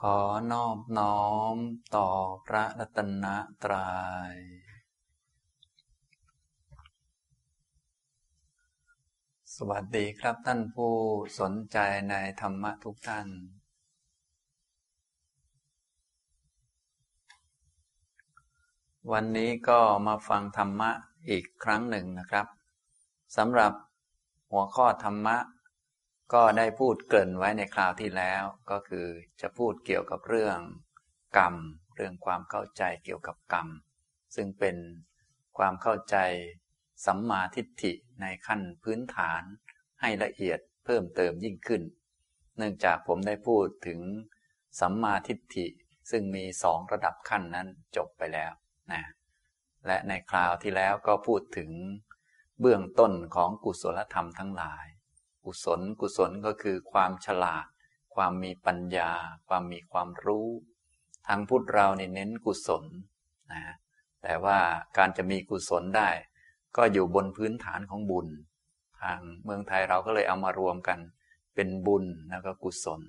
ขอนอบน้อมต่อพระรัตนตรยัย สวัสดีครับท่านผู้สนใจในธรรมะทุกท่าน วันนี้ก็มาฟังธรรมะอีกครั้งหนึ่งนะครับสำหรับหัวข้อธรรมะ ก็ได้พูดเกินไว้ในคราวที่แล้ว ก็คือจะพูดเกี่ยวกับเรื่องกรรม เรื่องความเข้าใจเกี่ยวกับกรรม ซึ่งเป็นความเข้าใจสัมมาทิฏฐิในขั้นพื้นฐานให้ละเอียดเพิ่มเติมยิ่งขึ้น เนื่องจากผมได้พูดถึงสัมมาทิฏฐิซึ่งมีสองระดับขั้นนั้นจบไปแล้วนะและในคราวที่แล้วก็พูดถึงเบื้องต้นของกุศลธรรมทั้งหลาย กุศล กุศลก็คือความฉลาด ความมีปัญญา ความมีความรู้ ทางพุทธเราเนี่เน้นกุศลนะแต่ว่าการจะมีกุศลได้ ก็อยู่บนพื้นฐานของบุญ ทางเมืองไทยเราก็เลยเอามารวมกัน เป็นบุญแล้วก็กุศล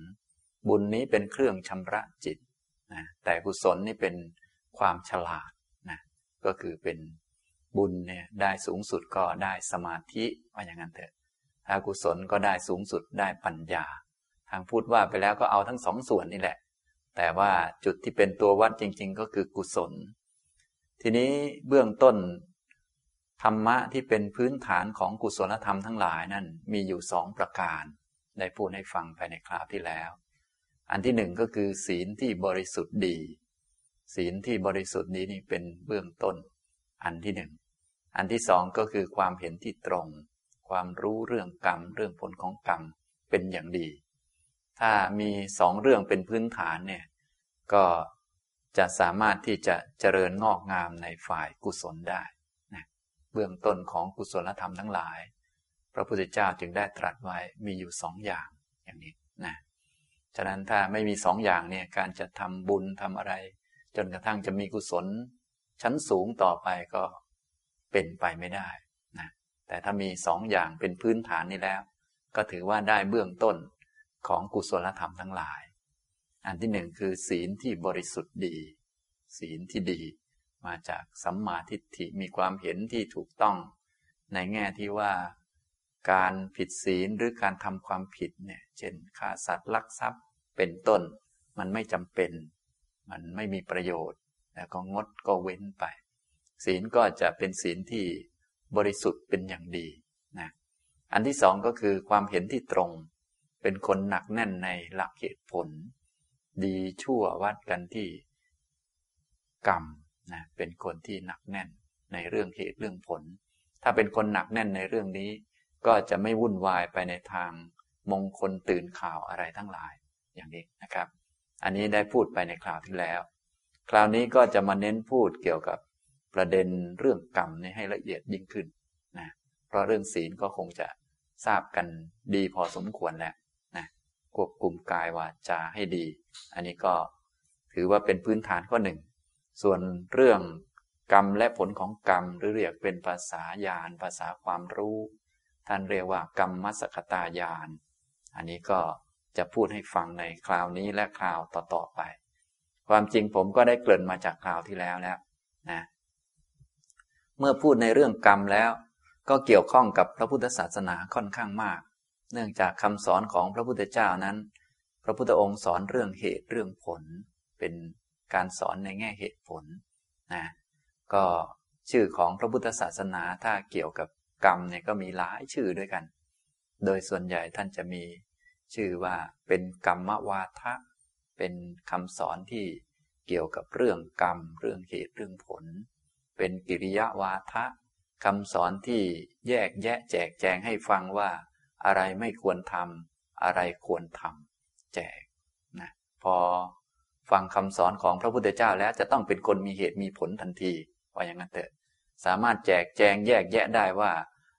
บุญนี้เป็นเครื่องชำระจิตนะแต่กุศลนี่เป็นความฉลาดนะก็คือเป็นบุญเนี่ยได้สูงสุดก็ได้สมาธิว่าอย่างนั้นเถอะ ถ้ากุศลก็ได้สูงสุดได้ปัญญา ทางพูดว่าไปแล้วก็เอาทั้งสองส่วนนี่แหละ แต่ว่าจุดที่เป็นตัววัดจริง ๆ ก็คือกุศล ทีนี้เบื้องต้น ธรรมะที่เป็นพื้นฐานของกุศลธรรมทั้งหลายนั่นมีอยู่สองประการ ได้พูดให้ฟังภายในคราวที่แล้ว อันที่หนึ่งก็คือศีลที่บริสุทธิ์ดี ศีลที่บริสุทธิ์นี้นี่เป็นเบื้องต้น อันที่หนึ่ง อันที่สองก็คือความเห็นที่ตรง ความรู้เรื่องกรรม เรื่องผลของกรรมเป็นอย่างดี ถ้ามีสองเรื่องเป็นพื้นฐานเนี่ยก็จะสามารถที่จะเจริญงอกงามในฝ่ายกุศลได้นะเบื้องต้นของกุศลธรรมทั้งหลาย พระพุทธเจ้าจึงได้ตรัสไว้มีอยู่สองอย่างอย่างนี้นะฉะนั้นถ้าไม่มีสองอย่างเนี่ยการจะทำบุญทำอะไร จนกระทั่งจะมีกุศลชั้นสูงต่อไปก็เป็นไปไม่ได้ แต่ถ้ามีสองอย่างเป็นพื้นฐานนี้แล้ว ก็ถือว่าได้เบื้องต้นของกุศลธรรมทั้งหลาย อันที่หนึ่งคือศีลที่บริสุทธิ์ดี ศีลที่ดี มาจากสัมมาทิฏฐิมีความเห็นที่ถูกต้อง ในแง่ที่ว่า การผิดศีลหรือการทำความผิดเนี่ยเช่นฆ่าสัตว์ลักทรัพย์เป็นต้น มันไม่จำเป็น มันไม่มีประโยชน์ แล้วก็งดก็เว้นไป ศีลก็จะเป็นศีลที่ บริสุทธิ์เป็นอย่างดีนะอันที่สองก็คือความเห็นที่ตรง เป็นคนหนักแน่นในหลักเหตุผล ดีชั่ววัดกันที่กรรมนะเป็นคนที่หนักแน่นในเรื่องเหตุเรื่องผล ถ้าเป็นคนหนักแน่นในเรื่องนี้ ก็จะไม่วุ่นวายไปในทางมงคลตื่นข่าวอะไรทั้งหลายอย่างนี้นะครับ อันนี้ได้พูดไปในคราวที่แล้ว คราวนี้ก็จะมาเน้นพูดเกี่ยวกับ ประเด็นเรื่องกรรมนี่ให้ละเอียดยิ่งขึ้นนะเพราะเรื่องศีลก็คงจะทราบกันดีพอสมควรแล้วนะควบคุมกายวาจาให้ดี อันนี้ก็ถือว่าเป็นพื้นฐานข้อหนึ่ง ส่วนเรื่องกรรมและผลของกรรมหรือเรียกเป็นภาษาญาณภาษาความรู้ ท่านเรียกว่ากรรมมัสคตาญาณอันนี้ก็จะพูดให้ฟังในคราวนี้และคราวต่อๆไป ความจริงผมก็ได้เกริ่นมาจากคราวที่แล้วแล้วนะ เมื่อพูดในเรื่องกรรมแล้ว ก็เกี่ยวข้องกับพระพุทธศาสนาค่อนข้างมาก เนื่องจากคำสอนของพระพุทธเจ้านั้น พระพุทธองค์สอนเรื่องเหตุเรื่องผล เป็นการสอนในแง่เหตุผลนะก็ชื่อของพระพุทธศาสนาถ้าเกี่ยวกับกรรมเนี่ยก็มีหลายชื่อด้วยกัน โดยส่วนใหญ่ท่านจะมีชื่อว่าเป็นกรรมวาทะ เป็นคำสอนที่เกี่ยวกับเรื่องกรรม เรื่องเหตุเรื่องผล เป็นกิริยาวาทะคำสอนที่แยกแยะแจกแจงให้ฟังว่า อะไรไม่ควรทำอะไรควรทำแจกนะพอฟังคำสอนของพระพุทธเจ้าแล้วจะต้องเป็นคนมีเหตุมีผลทันทีว่าอย่างนั้นเถอะสามารถแจกแจงแยกแยะได้ว่า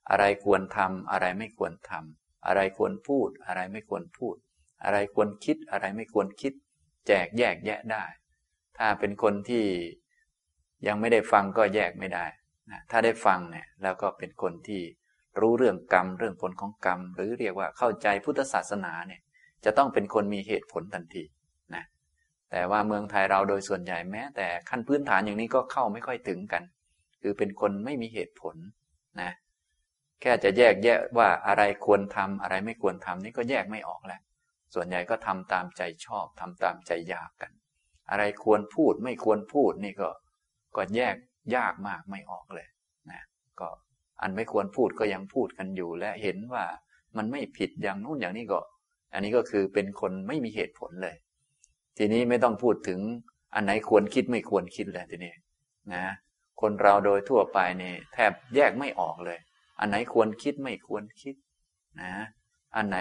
อะไรควรทำอะไรไม่ควรทำอะไรควรพูด อะไรไม่ควรพูด อะไรควรคิดอะไรไม่ควรคิด แจกแยกแยะได้ ถ้าเป็นคนที่ ยังไม่ได้ฟังก็แยกไม่ได้นะถ้าได้ฟังเนี่ยแล้วก็เป็นคนที่รู้เรื่องกรรม เรื่องผลของกรรม หรือเรียกว่าเข้าใจพุทธศาสนาเนี่ยจะต้องเป็นคนมีเหตุผลทันทีนะแต่ว่าเมืองไทยเราโดยส่วนใหญ่แม้ แต่ขั้นพื้นฐานอย่างนี้ก็เข้าไม่ค่อยถึงกัน คือเป็นคนไม่มีเหตุผลนะแค่จะแยกแยะว่าอะไรควรทำอะไรไม่ควรทำนี่ก็แยกไม่ออกแหละส่วนใหญ่ก็ทำตามใจชอบทำตามใจอยากกัน อะไรควรพูดไม่ควรพูดนี่ก็ ก็แยกยากมากไม่ออกเลยนะก็อันไม่ควรพูดก็ยังพูดกันอยู่ และเห็นว่ามันไม่ผิดอย่างนู้นอย่างนี้ก็ อันนี้ก็คือเป็นคนไม่มีเหตุผลเลย ทีนี้ไม่ต้องพูดถึงอันไหนควรคิดไม่ควรคิดเลยทีนี้นะคนเราโดยทั่วไปนี่แทบแยกไม่ออกเลย อันไหนควรคิดไม่ควรคิดนะอันไหน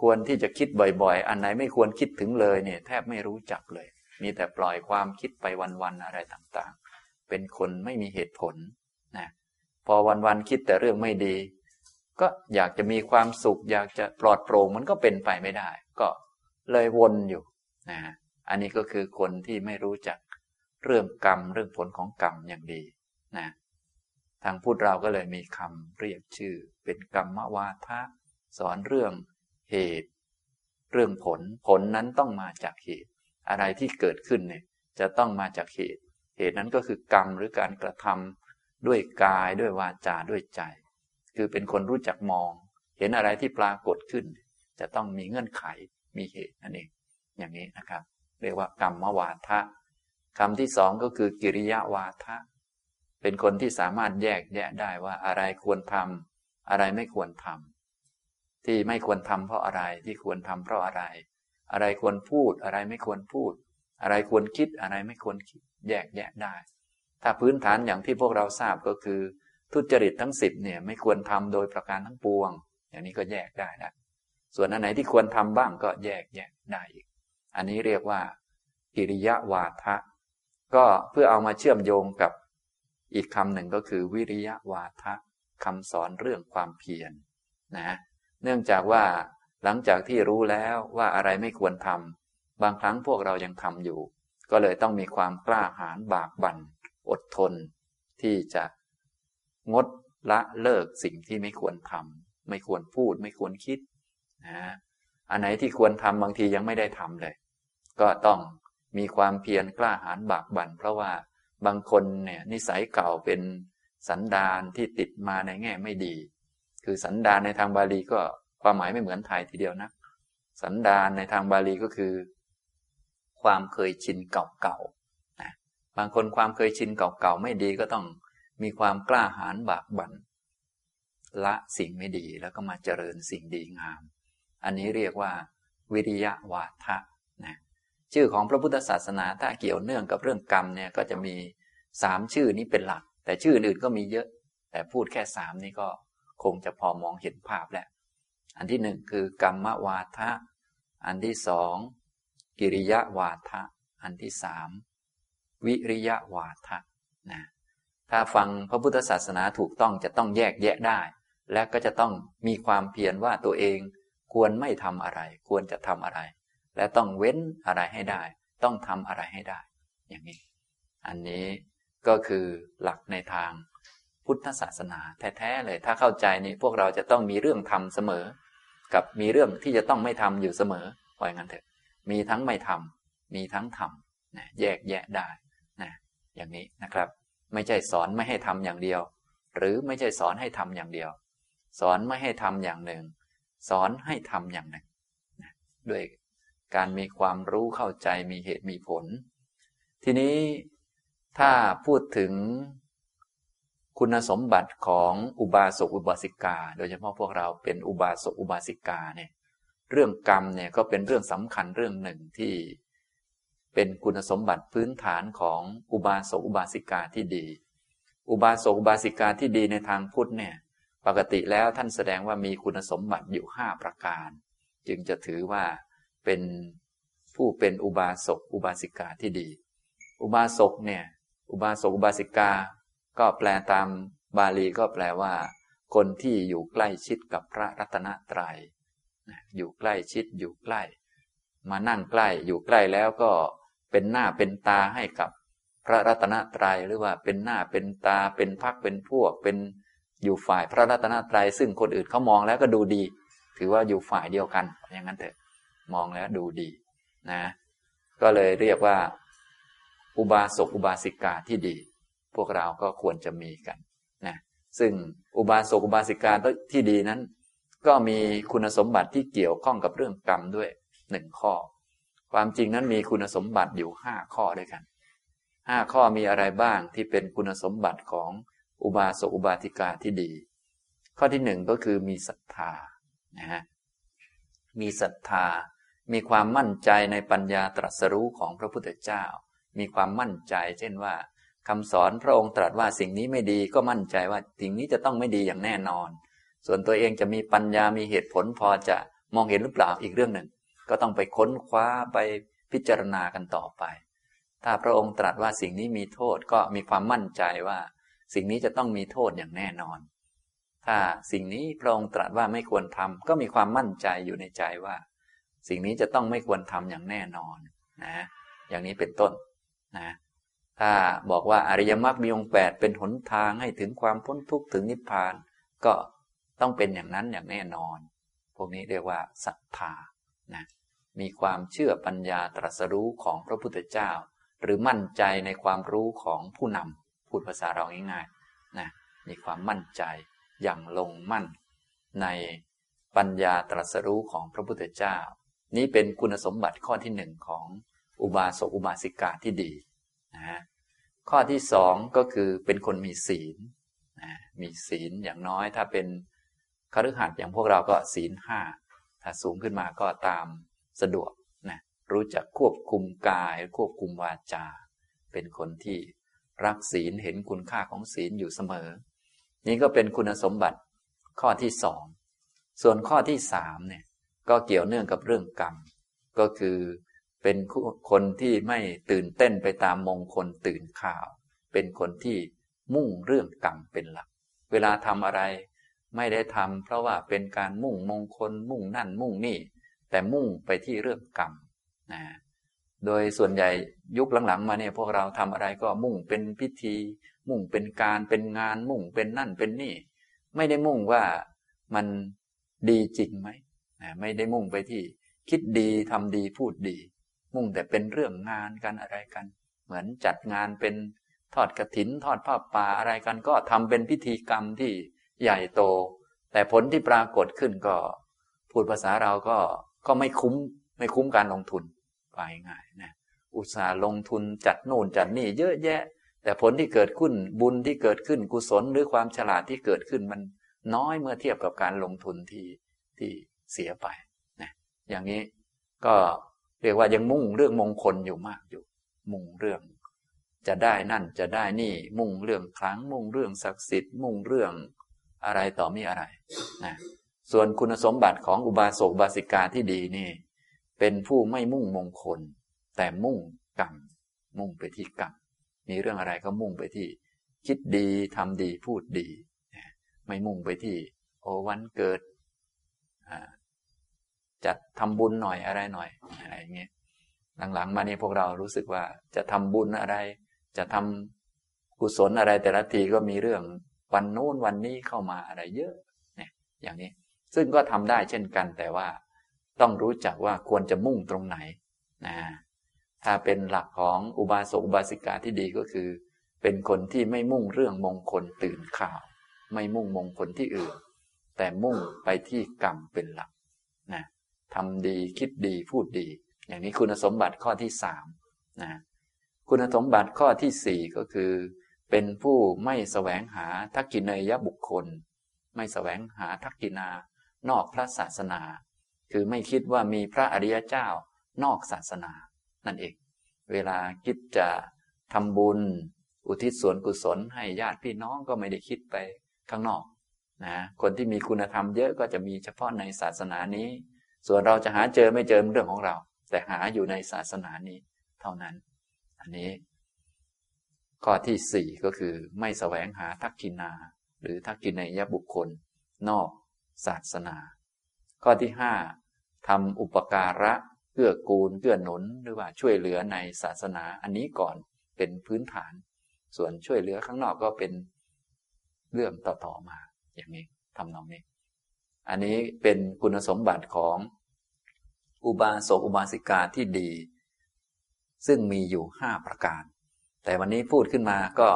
ควรที่จะคิดบ่อยๆ อันไหนไม่ควรคิดถึงเลยเนี่ยแทบไม่รู้จักเลย มีแต่ปล่อยความคิดไปวันๆอะไรต่างๆ เป็นคนไม่มีเหตุผลนะพอวันๆคิดแต่เรื่องไม่ดี ก็อยากจะมีความสุข อยากจะปลอดโปร่งมันก็เป็นไปไม่ได้ ก็เลยวนอยู่นะอันนี้ก็คือคนที่ไม่รู้จักเรื่องกรรมเรื่องผลของกรรมอย่างดีนะทางพุทธเราก็เลยมีคำเรียกชื่อ เป็นกรรมวาทะสอนเรื่องเหตุ เรื่องผลผลนั้นต้องมาจากเหตุ อะไรที่เกิดขึ้นเนี่ยจะต้องมาจากเหตุ เหตุนั้นก็คือกรรมหรือการกระทำด้วยกายด้วยวาจาด้วยใจ คือเป็นคนรู้จักมอง เห็นอะไรที่ปรากฏขึ้น จะต้องมีเงื่อนไขมีเหตุนั่นเองอย่างนี้นะครับ เรียกว่ากรรมวาทะคำที่สองก็คือกิริยาวาทะ เป็นคนที่สามารถแยกแยะได้ว่าอะไรควรทำอะไรไม่ควรทำที่ไม่ควรทำเพราะอะไรที่ควรทำเพราะอะไร อะไรควรพูด อะไรไม่ควรพูด อะไรควรคิดอะไรไม่ควรคิด แยกแยะได้ ถ้าพื้นฐานอย่างที่พวกเราทราบก็คือ ทุจริตทั้งสิบเนี่ยไม่ควรทำโดยประการทั้งปวง อย่างนี้ก็แยกได้นะส่วนอันไหนที่ควรทำบ้างก็แยกแยกได้อีก อันนี้เรียกว่ากิริยาวาทะ ก็เพื่อเอามาเชื่อมโยงกับอีกคำหนึ่งก็คือวิริยะวาทะคำสอนเรื่องความเพียรนะเนื่องจากว่า หลังจากที่รู้แล้วว่าอะไรไม่ควรทำบางครั้งพวกเรายังทำอยู่ ก็เลยต้องมีความกล้าหาญบากบัน่นอดทน ที่จะงดละเลิกสิ่งที่ไม่ควรทำไม่ควรพูด ไม่ควรคิดนะอันไหนที่ควรทำบางทียังไม่ได้ทำเลย ก็ต้องมีความเพียรกล้าหาญบากบัน่นเพราะว่าบางคนเนี่ยนิสัยเก่าเป็นสันดานที่ติดมาในแง่ไม่ดี คือสันดานในทางบาลีก็ ความหมายไม่เหมือนไทยทีเดียวนะสันดานในทางบาลีก็คือ ความเคยชินเก่าๆนะบางคนความเคยชินเก่าๆไม่ดีก็ต้องมีความกล้าหาญบากบัน่นละสิ่งไม่ดีแล้วก็มาเจริญสิ่งดีงาม อันนี้เรียกว่า วิริยะวาทะนะชื่อของพระพุทธศาสนาถ้าเกี่ยวเนื่องกับเรื่องกรรมเนี่ยก็จะมีสามชื่อนี้เป็นหลัก แต่ชื่ออื่นก็มีเยอะ แต่พูดแค่สามนี้ก็คงจะพอมองเห็นภาพแล้ว อันที่หนึ่งคือกรรมวาทะ อันที่สองกิริยาวาทะ อันที่สามวิริยะวาทะนะถ้าฟังพระพุทธศาสนาถูกต้องจะต้องแยกแยะได้ และก็จะต้องมีความเพียรว่าตัวเองควรไม่ทำอะไร ควรจะทำอะไร และต้องเว้นอะไรให้ได้ ต้องทำอะไรให้ได้ อย่างนี้ อันนี้ก็คือหลักในทาง พุทธศาสนา แท้ๆเลย ถ้าเข้าใจนี่พวกเราจะต้องมีเรื่องทำเสมอ กับมีเรื่องที่จะต้องไม่ทำอยู่เสมอว่าอย่างนั้นเถอะ มีทั้งไม่ทำมีทั้งทำนะแยกแยะได้นะอย่างนี้นะครับ ไม่ใช่สอนไม่ให้ทำอย่างเดียว หรือไม่ใช่สอนให้ทำอย่างเดียว สอนไม่ให้ทำอย่างหนึ่ง สอนให้ทำอย่างหนึ่งนะด้วยการมีความรู้เข้าใจมีเหตุมีผล ทีนี้ถ้าพูดถึง คุณสมบัติของอุบาสกอุบาสิกา โดยเฉพาะพวกเราเป็นอุบาสกอุบาสิกาเนี่ยเรื่องกรรมเนี่ยก็เป็นเรื่องสำคัญเรื่องหนึ่งที่เป็นคุณสมบัติพื้นฐานของอุบาสกอุบาสิกาที่ดี อุบาสกอุบาสิกาที่ดีในทางพุทธเนี่ยปกติแล้วท่านแสดงว่ามีคุณสมบัติอยู่ห้าประการ จึงจะถือว่าเป็นผู้เป็นอุบาสกอุบาสิกาที่ดี อุบาสกเนี่ยอุบาสกอุบาสิกา ก็แปลตามบาลีก็แปลว่า คนที่อยู่ใกล้ชิดกับพระรัตนตรยัยอยู่ใกล้ชิดอยู่ใกล้ มานั่งใกล้อยู่ใกล้แล้วก็เป็นหน้าเป็นตาให้กับพระรัตนตรยัยหรือว่าเป็นหน้าเป็นตาเป็นพักเป็นพวกเป็นอยู่ฝ่ายพระรัตนตรยัยซึ่งคนอื่นเขามองแล้วก็ดูดี ถือว่าอยู่ฝ่ายเดียวกัน อย่างนั้นเถอะมองแล้วดูดีนะ ก็เลยเรียกว่า อุบาสกอุบาสิกาที่ดี พวกเราก็ควรจะมีกันนะซึ่งอุบาสกอุบาสิกาที่ดีนั้น ก็มีคุณสมบัติที่เกี่ยวข้องกับเรื่องกรรมด้วยหนึ่งข้อ ความจริงนั้นมีคุณสมบัติอยู่ห้าข้อด้วยกันห้าข้อมีอะไรบ้างที่เป็นคุณสมบัติของอุบาสกอุบาสิกาที่ดี ข้อที่หนึ่งก็คือมีศรัทธานะฮะมีศรัทธา มีความมั่นใจในปัญญาตรัสรู้ของพระพุทธเจ้า มีความมั่นใจ เช่นว่า คำสอนพระองค์ตรัสว่าสิ่งนี้ไม่ดีก็มั่นใจว่าสิ่งนี้จะต้องไม่ดีอย่างแน่นอน ส่วนตัวเองจะมีปัญญามีเหตุผลพอจะมองเห็นหรือเปล่าอีกเรื่องหนึ่ง ก็ต้องไปค้นคว้าไปพิจารณากันต่อไป ถ้าพระองค์ตรัสว่าสิ่งนี้มีโทษก็มีความมั่นใจว่า สิ่งนี้จะต้องมีโทษอย่างแน่นอน ถ้าสิ่งนี้พระองค์ตรัสว่าไม่ควรทำก็มีความมั่นใจอยู่ในใจว่า สิ่งนี้จะต้องไม่ควรทำอย่างแน่นอนนะอย่างนี้เป็นต้นนะ ถ้าบอกว่าอริยมรรคมีองค์แปดเป็นหนทางให้ถึงความพ้นทุกข์ถึงนิพพาน ก็ต้องเป็นอย่างนั้นอย่างแน่นอน พวกนี้เรียกว่าศรัทธานะมีความเชื่อปัญญาตรัสรู้ของพระพุทธเจ้า หรือมั่นใจในความรู้ของผู้นำพูดภาษาเราง่ายๆนะมีความมั่นใจอย่างลงมั่น ในปัญญาตรัสรู้ของพระพุทธเจ้า นี้เป็นคุณสมบัติข้อที่หนึ่งของอุบาสกอุบาสิกาที่ดี นะข้อที่สองก็คือเป็นคนมีศีลนะมีศีลอย่างน้อยถ้าเป็นคฤหัสถ์อย่างพวกเราก็ศีลห้าถ้าสูงขึ้นมาก็ตามสะดวกนะรู้จักควบคุมกายควบคุมวาจา เป็นคนที่รักศีลเห็นคุณค่าของศีลอยู่เสมอ นี่ก็เป็นคุณสมบัติข้อที่สองส่วนข้อที่สามเนี่ยก็เกี่ยวเนื่องกับเรื่องกรรม ก็คือ เป็นคนที่ไม่ตื่นเต้นไปตามมงคลตื่นข่าว เป็นคนที่มุ่งเรื่องกรรมเป็นหลัก เวลาทำอะไรไม่ได้ทำเพราะว่าเป็นการมุ่งมงคลมุ่งนั่นมุ่งนี่ แต่มุ่งไปที่เรื่องกรรมนะโดยส่วนใหญ่ยุคหลังๆ มาเนี่ยพวกเราทำอะไรก็มุ่งเป็นพิธี มุ่งเป็นการเป็นงานมุ่งเป็นนั่นเป็นนี่ ไม่ได้มุ่งว่ามันดีจริงไหมไม่ได้มุ่งไปที่ คิดดีทำดีพูดดี มุ่งแต่เป็นเรื่องงานกันอะไรกัน เหมือนจัดงานเป็นทอดกระถิน ทอดผ้าป่าอะไรกัน ก็ทำเป็นพิธีกรรมที่ใหญ่โต แต่ผลที่ปรากฏขึ้นก็ พูดภาษาเราก็ก็ไม่คุ้มไม่คุ้มการลงทุนไปง่ายนะอุตสาห์ลงทุนจัดโน่นจัดนี่เยอะแยะ แต่ผลที่เกิดขึ้นบุญที่เกิดขึ้นกุศลหรือความฉลาดที่เกิดขึ้นมันน้อยเมื่อเทียบกับการลงทุนที่ที่เสียไปนะอย่างนี้ก็ เรียกว่ายังมุ่งเรื่องมงคลอยู่มากอยู่ มุ่งเรื่อง จะได้นั่นจะได้นี่ มุ่งเรื่องครั้ง มุ่งเรื่องศักดิ์สิทธิ์ มุ่งเรื่องอะไรต่อมีอะไรนะส่วนคุณสมบัติของอุบาสกบาสิกาที่ดีนี่ เป็นผู้ไม่มุ่งมงคล แต่มุ่งกรรมมุ่งไปที่กรรมมีเรื่องอะไรก็มุ่งไปที่ คิดดีทำดีพูดดี ไม่มุ่งไปที่ โอวันเกิด จัดทำบุญหน่อยอะไรหน่อยอะไรอย่างเงี้ยหลังๆ มานี่พวกเรารู้สึกว่าจะทำบุญอะไร จะทำกุศลอะไรแต่ละทีก็มีเรื่องวันโน้นวันนี้เข้ามาอะไรเยอะเนี่ยอย่างนี้ซึ่งก็ทำได้เช่นกันแต่ว่าต้องรู้จักว่าควรจะมุ่งตรงไหนนะถ้าเป็นหลักของอุบาสกอุบาสิกาที่ดีก็คือ เป็นคนที่ไม่มุ่งเรื่องมงคลตื่นข่าว ไม่มุ่งมงคลที่อื่น แต่มุ่งไปที่กรรมเป็นหลักนะ ทำดีคิดดีพูดดี อย่างนี้คุณสมบัติข้อที่สามนะคุณสมบัติข้อที่สี่ก็คือ เป็นผู้ไม่แสวงหาทักกินเนยบุคคล ไม่แสวงหาทักกินานอกพระศาสนา คือไม่คิดว่ามีพระอริยเจ้านอกศาสนา นั่นเอง เวลาคิดจะทำบุญ อุทิศส่วนกุศลให้ญาติพี่น้องก็ไม่ได้คิดไปข้างนอกนะคนที่มีคุณธรรมเยอะก็จะมีเฉพาะในศาสนานี้ ส่วนเราจะหาเจอไม่เจอเรื่องของเรา แต่หาอยู่ในศาสนานี้เท่านั้น อันนี้ ข้อที่สี่ก็คือไม่แสวงหาทักกินา หรือทักกินในยบุคคล นอกศาสนา ข้อที่ห้าทำอุปการะเกื้อกูลเกื้อหนุนหรือว่าช่วยเหลือในศาสนาอันนี้ก่อนเป็นพื้นฐาน ส่วนช่วยเหลือข้างนอกก็เป็นเรื่องต่อๆมา อย่างนี้ทำนองนี้ อันนี้เป็นคุณสมบัติของอุบาสกอุบาสิกาที่ดี ซึ่งมีอยู่ห้าประการ แต่วันนี้พูดขึ้นมาก็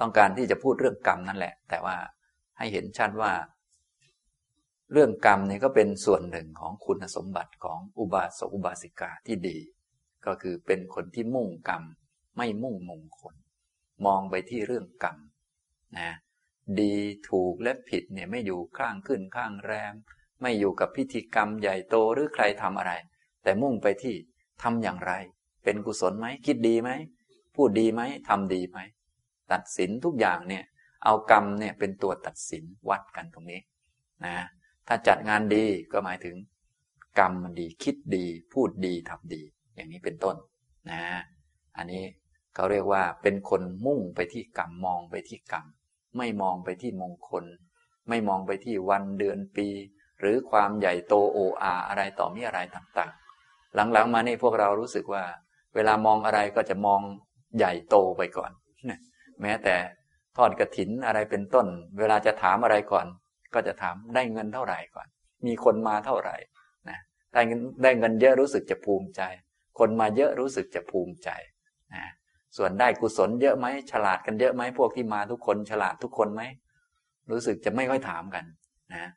ต้องการที่จะพูดเรื่องกรรมนั่นแหละ แต่ว่าให้เห็นชัดว่า เรื่องกรรมนี่ก็เป็นส่วนหนึ่งของคุณสมบัติของอุบาสกอุบาสิกาที่ดี ก็คือเป็นคนที่มุ่งกรรม ไม่มุ่งมงคล มองไปที่เรื่องกรรมนะ ดีถูกและผิดเนี่ยไม่อยู่ข้างขึ้นข้างแรม ไม่อยู่กับพิธีกรรมใหญ่โตหรือใครทำอะไร แต่มุ่งไปที่ทำอย่างไร เป็นกุศลไหมคิดดีไหมพูดดีไหมทำดีไหมตัดสินทุกอย่างเนี่ยเอากรรมเนี่ยเป็นตัวตัดสินวัดกันตรงนี้นะถ้าจัดงานดีก็หมายถึง กรรมมันดีคิดดี พูดดีทำดี อย่างนี้เป็นต้นนะอันนี้เขาเรียกว่าเป็นคนมุ่งไปที่กรรมมองไปที่กรรม ไม่มองไปที่มงคล ไม่มองไปที่วันเดือนปี หรือความใหญ่โตโออาอะไรต่อมีอะไรต่างๆ หลังๆมานี่พวกเรารู้สึกว่า เวลามองอะไรก็จะมองใหญ่โตไปก่อนแม้แต่ทอดกระถินอะไรเป็นต้น เวลาจะถามอะไรก่อน ก็จะถามได้เงินเท่าไหร่ก่อน มีคนมาเท่าไหร่นะได้เงินได้เงินเยอะรู้สึกจะภูมิใจ คนมาเยอะรู้สึกจะภูมิใจนะ ส่วนได้กุศลเยอะไหมฉลาดกันเยอะไหมพวกที่มาทุกคนฉลาดทุกคนไหมรู้สึกจะไม่ค่อยถามกันนะ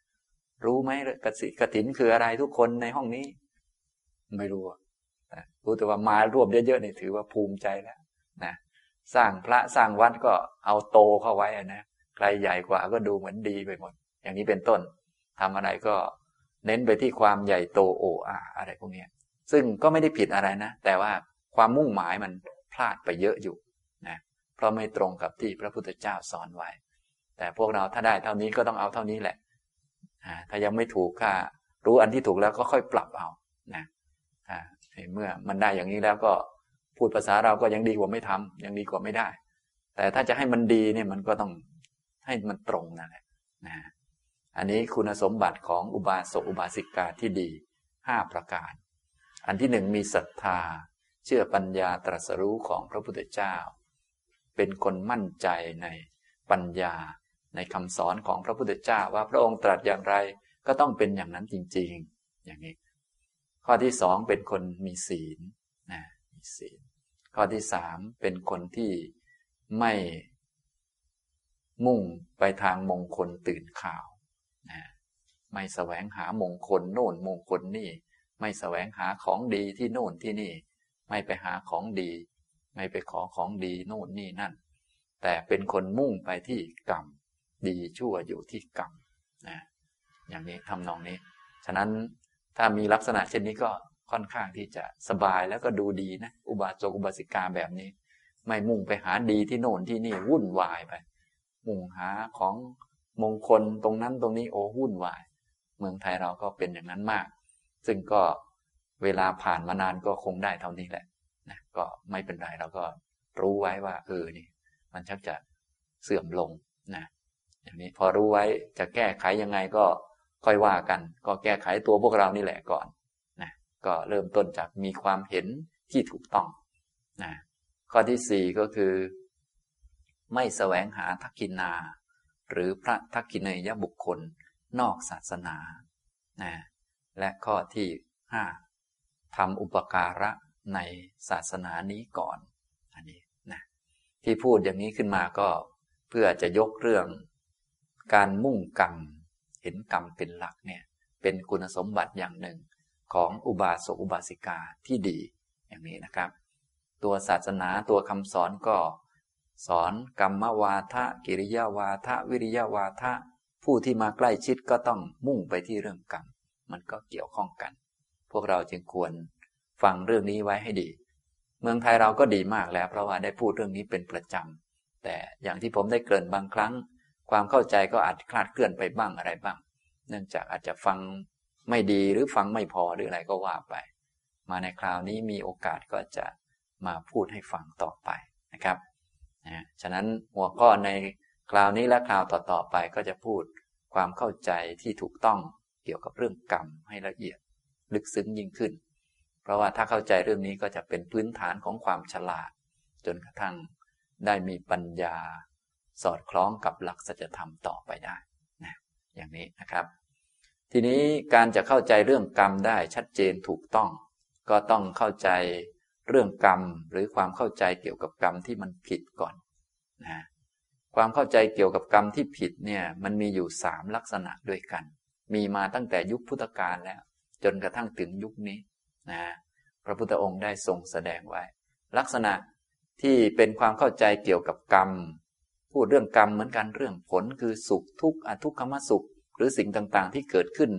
รู้ไหมกสิกถินคืออะไรทุกคนในห้องนี้ ไม่รู้รู้แต่ว่ามารวบเยอะๆนี่ถือว่าภูมิใจแล้วนะสร้างพระสร้างวัดก็เอาโตเข้าไว้นะใครใหญ่กว่าก็ดูเหมือนดีไปหมด อย่างนี้เป็นต้นทำอะไรก็เน้นไปที่ความใหญ่โตโอ้อาอะไรพวกนี้ซึ่งก็ไม่ได้ผิดอะไรนะ แต่ว่าความมุ่งหมายมัน พลาดไปเยอะอยู่นะเพราะไม่ตรงกับที่พระพุทธเจ้าสอนไว้ แต่พวกเราถ้าได้เท่านี้ก็ต้องเอาเท่านี้แหละถ้ายังไม่ถูกค่ารู้อันที่ถูกแล้วก็ค่อยปรับเอานะเมื่อมันได้อย่างนี้แล้วก็พูดภาษาเราก็ยังดีกว่าไม่ทำยังดีกว่าไม่ได้ แต่ถ้าจะให้มันดีเนี่ยมันก็ต้องให้มันตรงนั่นแหละนะอันนี้คุณสมบัติของอุบาสกอุบาสิกาที่ดีห้าประการ อันที่หนึ่งมีศรัทธา เชื่อปัญญาตรัสรู้ของพระพุทธเจ้า เป็นคนมั่นใจในปัญญาในคำสอนของพระพุทธเจ้าว่าพระองค์ตรัสอย่างไรก็ต้องเป็นอย่างนั้นจริง ๆ อย่างนี้ ข้อที่สองเป็นคนมีศีลนะมีศีล ข้อที่สามเป็นคนที่ไม่มุ่งไปทางมงคลตื่นข่าวนะไม่แสวงหามงคลโน่นมงคลนี่ ไม่แสวงหาของดีที่โน่นที่นี่ ไม่ไปหาของดี ไม่ไปขอของดีโน่นนี่นั่น แต่เป็นคนมุ่งไปที่กรรม ดีชั่วอยู่ที่กรรมนะอย่างนี้ทำนองนี้ ฉะนั้นถ้ามีลักษณะเช่นนี้ก็ค่อนข้างที่จะสบายแล้วก็ดูดีนะ อุบาสกอุบาสิกาแบบนี้ ไม่มุ่งไปหาดีที่โน่นที่นี่วุ่นวายไป มุ่งหาของมงคลตรงนั้นตรงนี้โอ้วุ่นวาย เมืองไทยเราก็เป็นอย่างนั้นมาก ซึ่งก็ เวลาผ่านมานานก็คงได้เท่านี้แหละนะก็ไม่เป็นไรเราก็รู้ไว้ว่า เออนี่ มันชักจะเสื่อมลงนะอย่างนี้พอรู้ไว้จะแก้ไขยังไงก็ค่อยว่ากัน ก็แก้ไขตัวพวกเรานี่แหละก่อนนะก็เริ่มต้นจากมีความเห็นที่ถูกต้องนะข้อที่สี่ก็คือ ไม่แสวงหาทักกินา หรือพระทักกินยบุคคลนอกศาสนานะและข้อที่ห้า ทำอุปการะในศาสนานี้ก่อน อันนี้นะที่พูดอย่างนี้ขึ้นมาก็เพื่อจะยกเรื่อง การมุ่งกรรม เห็นกรรมเป็นหลักเนี่ย เป็นคุณสมบัติอย่างหนึ่งของอุบาสกอุบาสิกาที่ดีอย่างนี้นะครับ ตัวศาสนาตัวคำสอนก็ สอนกรรมวาทะกิริยาวาทะวิริยาวาทะผู้ที่มาใกล้ชิดก็ต้องมุ่งไปที่เรื่องกรรม มันก็เกี่ยวข้องกัน พวกเราจึงควรฟังเรื่องนี้ไว้ให้ดี เมืองไทยเราก็ดีมากแล้ว เพราะว่าได้พูดเรื่องนี้เป็นประจำ แต่อย่างที่ผมได้เกริ่นบางครั้ง ความเข้าใจก็อาจคลาดเคลื่อนไปบ้างอะไรบ้าง เนื่องจากอาจจะฟังไม่ดีหรือฟังไม่พอหรืออะไรก็ว่าไป มาในคราวนี้มีโอกาสก็จะมาพูดให้ฟังต่อไปนะครับนะฉะนั้นหัวข้อในคราวนี้และคราวต่อๆไปก็จะพูดความเข้าใจที่ถูกต้องเกี่ยวกับเรื่องกรรมให้ละเอียด ลึกซึ้งยิ่งขึ้น เพราะว่าถ้าเข้าใจเรื่องนี้ก็จะเป็นพื้นฐานของความฉลาด จนกระทั่งได้มีปัญญา สอดคล้องกับหลักสัจธรรมต่อไปได้นะอย่างนี้นะครับ ทีนี้การจะเข้าใจเรื่องกรรมได้ชัดเจนถูกต้อง ก็ต้องเข้าใจเรื่องกรรมหรือความเข้าใจเกี่ยวกับกรรมที่มันผิดก่อนนะความเข้าใจเกี่ยวกับกรรมที่ผิดเนี่ยมันมีอยู่สามลักษณะด้วยกัน มีมาตั้งแต่ยุคพุทธกาลแล้ว จนกระทั่งถึงยุคนี้นะพระพุทธองค์ได้ทรงแสดงไว้ ลักษณะที่เป็นความเข้าใจเกี่ยวกับกรรม พูดเรื่องกรรมเหมือนกันเรื่องผลคือสุขทุกข์อทุกขมสุข หรือสิ่งต่างๆ ที่เกิดขึ้น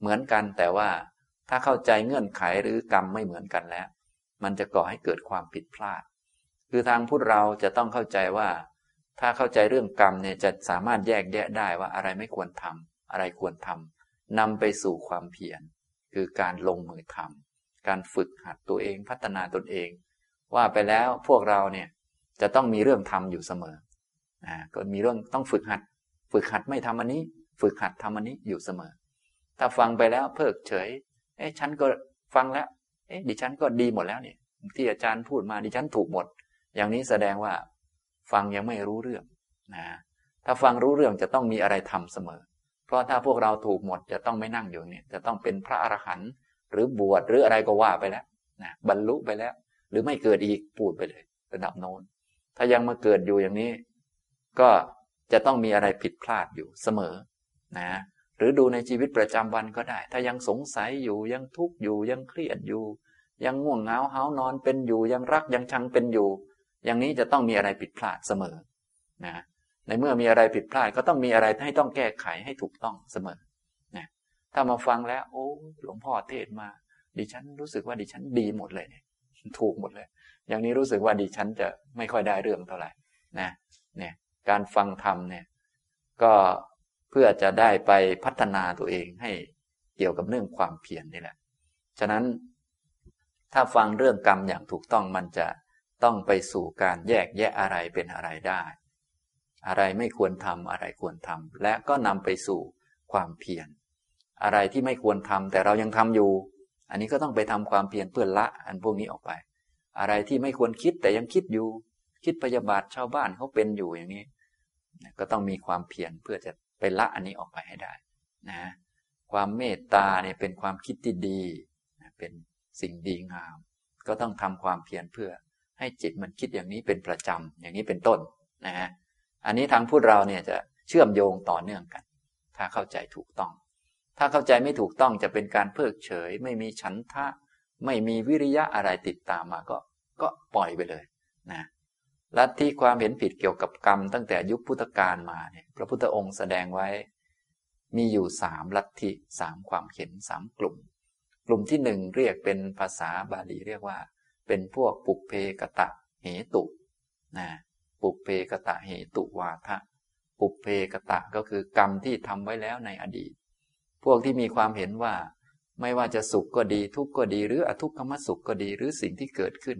เหมือนกันแต่ว่าถ้าเข้าใจเงื่อนไขหรือกรรมไม่เหมือนกันแล้ว มันจะก่อให้เกิดความผิดพลาด คือทางพุทธเราจะต้องเข้าใจว่า ถ้าเข้าใจเรื่องกรรมเนี่ยจะสามารถแยกแยะได้ว่าอะไรไม่ควรทำอะไรควรทำ นำไปสู่ความเพียรคือการลงมือทำการฝึกหัดตัวเองพัฒนาตนเอง ว่าไปแล้วพวกเราเนี่ยจะต้องมีเรื่องทำอยู่เสมออ่าก็มีเรื่องต้องฝึกหัด ฝึกหัดไม่ทำอันนี้ ฝึกหัดทำอันนี้อยู่เสมอ ถ้าฟังไปแล้วเพิกเฉย เอ๊ะฉันก็ฟังแล้ว เอ๊ะดิฉันก็ดีหมดแล้วเนี่ย ที่อาจารย์พูดมาดิฉันถูกหมด อย่างนี้แสดงว่า ฟังยังไม่รู้เรื่องนะถ้าฟังรู้เรื่องจะต้องมีอะไรทำเสมอ เพราะถ้าพวกเราถูกหมดจะต้องไม่นั่งอยู่เนี่ยจะต้องเป็นพระอรหันต์หรือบวชหรืออะไรก็ว่าไปแล้วนะบรรลุไปแล้ว หรือไม่เกิดอีกพูดไปเลย ระดับโน้น ถ้ายังมาเกิดอยู่อย่างนี้ ก็จะต้องมีอะไรผิดพลาดอยู่เสมอนะหรือดูในชีวิตประจำวันก็ได้ ถ้ายังสงสัยอยู่ยังทุกข์อยู่ยังเครียดอยู่ ยังง่วงเหงาเฮานอนเป็นอยู่ยังรักยังชังเป็นอยู่ อย่างนี้จะต้องมีอะไรผิดพลาดเสมอนะ ในเมื่อมีอะไรผิดพลาดก็ต้องมีอะไรให้ต้องแก้ไขให้ถูกต้องเสมอนะถ้ามาฟังแล้ว โอ้หลวงพ่อเทศมา ดิฉันรู้สึกว่าดิฉันดีหมดเลยเนี่ยถูกหมดเลย อย่างนี้รู้สึกว่าดิฉันจะไม่ค่อยได้เรื่องเท่าไหร่นะเนี่ยการฟังธรรมเนี่ยก็เพื่อจะได้ไปพัฒนาตัวเองให้เกี่ยวกับเรื่องความเพียรนี่แหละ ฉะนั้น ถ้าฟังเรื่องกรรมอย่างถูกต้องมันจะต้องไปสู่การแยกแยะอะไรเป็นอะไรได้ อะไรไม่ควรทำอะไรควรทำและก็นำไปสู่ความเพียรอะไรที่ไม่ควรทำแต่เรายังทำอยู่ อันนี้ก็ต้องไปทำความเพียรเพื่อละอันพวกนี้ออกไป อะไรที่ไม่ควรคิดแต่ยังคิดอยู่ คิดพยาบาทชาวบ้านเขาเป็นอยู่อย่างนี้ก็ต้องมีความเพียรเพื่อจะไปละอันนี้ออกไปให้ได้นะความเมตตาเนี่ยเป็นความคิดที่ดีเป็นสิ่งดีงาม ก็ต้องทำความเพียรเพื่อให้จิตมันคิดอย่างนี้เป็นประจำอย่างนี้เป็นต้นนะฮะ อันนี้ทางพูดเราเนี่ยจะเชื่อมโยงต่อเนื่องกัน ถ้าเข้าใจถูกต้อง ถ้าเข้าใจไม่ถูกต้องจะเป็นการเพิกเฉย ไม่มีฉันทะ ไม่มีวิริยะอะไรติดตามมาก็ก็ปล่อยไปเลยนะลัทธิความเห็นผิดเกี่ยวกับกรรมตั้งแต่ยุคพุทธกาลมาเนี่ยพระพุทธองค์แสดงไว้ มีอยู่สามลัทธิสามความเห็นสามกลุ่ม กลุ่มที่หนึ่งเรียกเป็นภาษาบาลีเรียกว่า เป็นพวกปุเพกตะเหตุนะ ปุเพกตะเหตุวาทะ ปุเพกตะก็คือกรรมที่ทำไว้แล้วในอดีต พวกที่มีความเห็นว่า ไม่ว่าจะสุขก็ดีทุกข์ก็ดี หรืออทุกขมสุขก็ดีหรือสิ่งที่เกิดขึ้น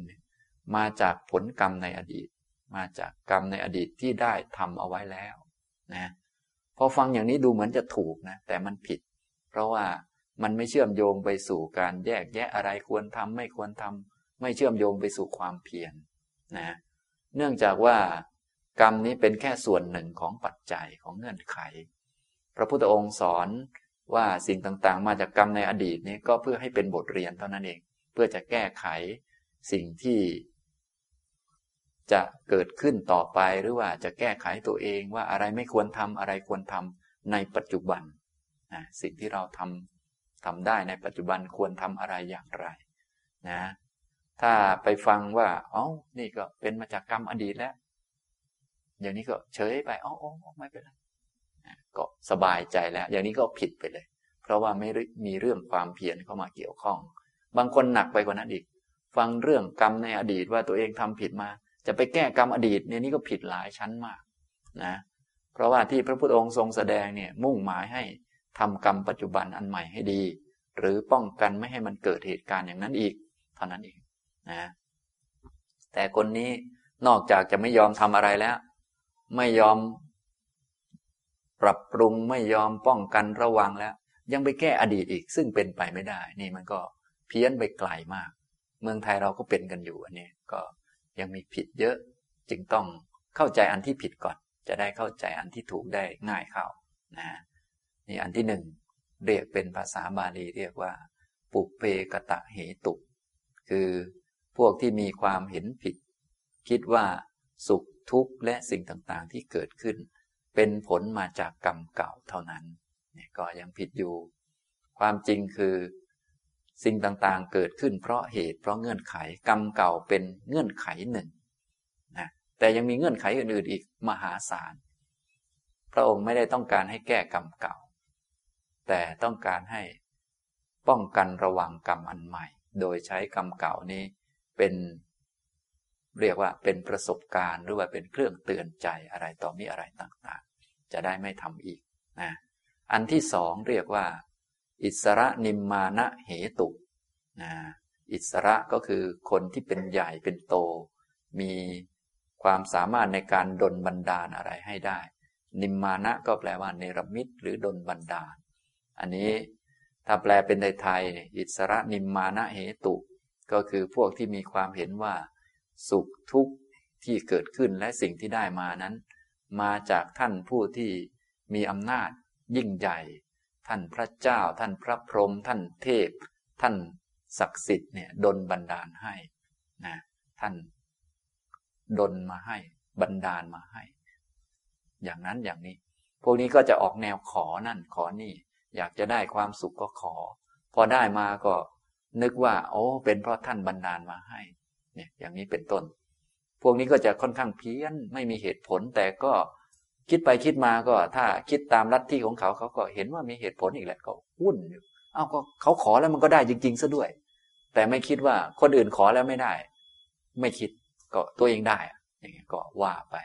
มาจากผลกรรมในอดีต มาจากกรรมในอดีตที่ได้ทำเอาไว้แล้วนะพอฟังอย่างนี้ดูเหมือนจะถูกนะ แต่มันผิด เพราะว่ามันไม่เชื่อมโยงไปสู่การแยกแยะอะไรควรทำไม่ควรทำไม่เชื่อมโยงไปสู่ความเพียรนะ เนื่องจากว่ากรรมนี้เป็นแค่ส่วนหนึ่งของปัจจัยของเงื่อนไข พระพุทธองค์สอนว่าสิ่งต่างๆ มาจากกรรมในอดีตนี้ก็เพื่อให้เป็นบทเรียนเท่านั้นเอง เพื่อจะแก้ไขสิ่งที่ จะเกิดขึ้นต่อไปหรือว่าจะแก้ไขตัวเองว่าอะไรไม่ควรทำอะไรควรทำในปัจจุบันนะสิ่งที่เราทำทำได้ในปัจจุบันควรทำอะไรอย่างไร นะ ถ้าไปฟังว่าอ๋อนี่ก็เป็นมาจากกรรมอดีตแล้ว อย่างนี้ก็เฉยไปอ๋อไม่เป็นไรก็สบายใจแล้ว อย่างนี้ก็ผิดไปเลย เพราะว่าไม่มีเรื่องความเพียรเข้ามาเกี่ยวข้อง บางคนหนักไปกว่านั้นอีก ฟังเรื่องกรรมในอดีตว่าตัวเองทำผิดมา จะไปแก้กรรมอดีตเนี่ยนี่ก็ผิดหลายชั้นมากนะ เพราะว่าที่พระพุทธองค์ทรงแสดงเนี่ยมุ่งหมายให้ทำกรรมปัจจุบันอันใหม่ให้ดี หรือป้องกันไม่ให้มันเกิดเหตุการณ์อย่างนั้นอีก เท่านั้นเอง นะแต่คนนี้นอกจากจะไม่ยอมทำอะไรแล้ว ไม่ยอมปรับปรุงไม่ยอมป้องกันระวังแล้ว ยังไปแก้อดีตอีก ซึ่งเป็นไปไม่ได้ นี่มันก็เพี้ยนไปไกลมาก เมืองไทยเราก็เป็นกันอยู่อันนี้ก็ยังมีผิดเยอะจึงต้องเข้าใจอันที่ผิดก่อน จะได้เข้าใจอันที่ถูกได้ง่ายเข้านะนี่อันที่หนึ่งเรียกเป็นภาษาบาลีเรียกว่า ปุเพกตะเหตุ คือ พวกที่มีความเห็นผิด คิดว่าสุขทุกข์และสิ่งต่างๆ ที่เกิดขึ้น เป็นผลมาจากกรรมเก่าเท่านั้นเนี่ยก็ยังผิดอยู่ ความจริงคือ สิ่งต่างๆ เกิดขึ้นเพราะเหตุเพราะเงื่อนไขกรรมเก่าเป็นเงื่อนไขหนึ่งนะแต่ยังมีเงื่อนไขอื่นๆอีกมหาศาลพระองค์ไม่ได้ต้องการให้แก้กรรมเก่า แต่ต้องการให้ป้องกันระวังกรรมอันใหม่ โดยใช้กรรมเก่านี้ เป็นเรียกว่าเป็นประสบการณ์หรือว่าเป็นเครื่องเตือนใจอะไรต่อมีอะไรต่างๆ จะได้ไม่ทำอีกนะอันที่สองเรียกว่า อิสระนิมมานะเหตุนะอิสระก็คือคนที่เป็นใหญ่เป็นโต มีความสามารถในการดลบันดาลอะไรให้ได้ นิมมานะก็แปลว่าเนรมิตหรือดลบันดาล อันนี้ถ้าแปลเป็นไทยๆอิสระนิมมานะเหตุ ก็คือพวกที่มีความเห็นว่า สุขทุกข์ที่เกิดขึ้นและสิ่งที่ได้มานั้น มาจากท่านผู้ที่มีอำนาจยิ่งใหญ่ ท่านพระเจ้า ท่านพระพรหมท่านเทพ ท่านศักดิ์สิทธิ์เนี่ยดลบันดาลให้นะท่านดลมาให้บันดาลมาให้ อย่างนั้นอย่างนี้ พวกนี้ก็จะออกแนวขอนั่นขอนี่ อยากจะได้ความสุขก็ขอ พอได้มาก็ นึกว่าโอ้เป็นเพราะท่านบันดาลมาให้ เนี่ย อย่างนี้เป็นต้น พวกนี้ก็จะค่อนข้างเพี้ยนไม่มีเหตุผล แต่ก็คิดไปคิดมาก็ ถ้าคิดตามลัทธิของเขาเขาก็เห็นว่ามีเหตุผลอีกแหละก็วุ่นอยู่เอ้าก็เขาขอแล้วมันก็ได้จริง ๆซะด้วย แต่ไม่คิดว่าคนอื่นขอแล้วไม่ได้ ไม่คิดก็ตัวเองได้อย่างเงี้ยก็ว่าไป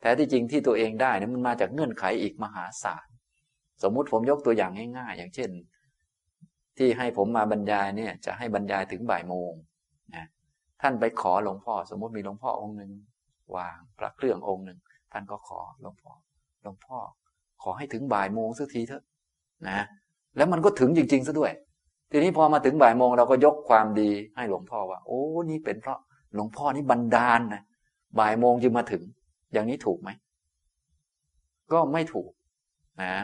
แต่ที่จริงที่ตัวเองได้นี่มันมาจากเงื่อนไขอีกมหาศาลสมมุติผมยกตัวอย่างง่ายๆอย่างเช่น ที่ให้ผมมาบรรยายเนี่ยจะให้บรรยายถึงบ่ายโมงนะท่านไปขอหลวงพ่อ สมมติมีหลวงพ่อองค์หนึ่งวางพระเครื่ององค์หนึ่งท่านก็ขอหลวงพ่อหลวงพ่อ ขอให้ถึงบ่ายโมงสักทีเถอะนะแล้วมันก็ถึงจริงๆซะด้วย ทีนี้พอมาถึงบ่ายโมงเราก็ยกความดีให้หลวงพ่อว่า โอ้นี่เป็นเพราะหลวงพ่อนี่บันดาลนะบ่ายโมงจึงมาถึง อย่างนี้ถูกไหมก็ไม่ถูกนะ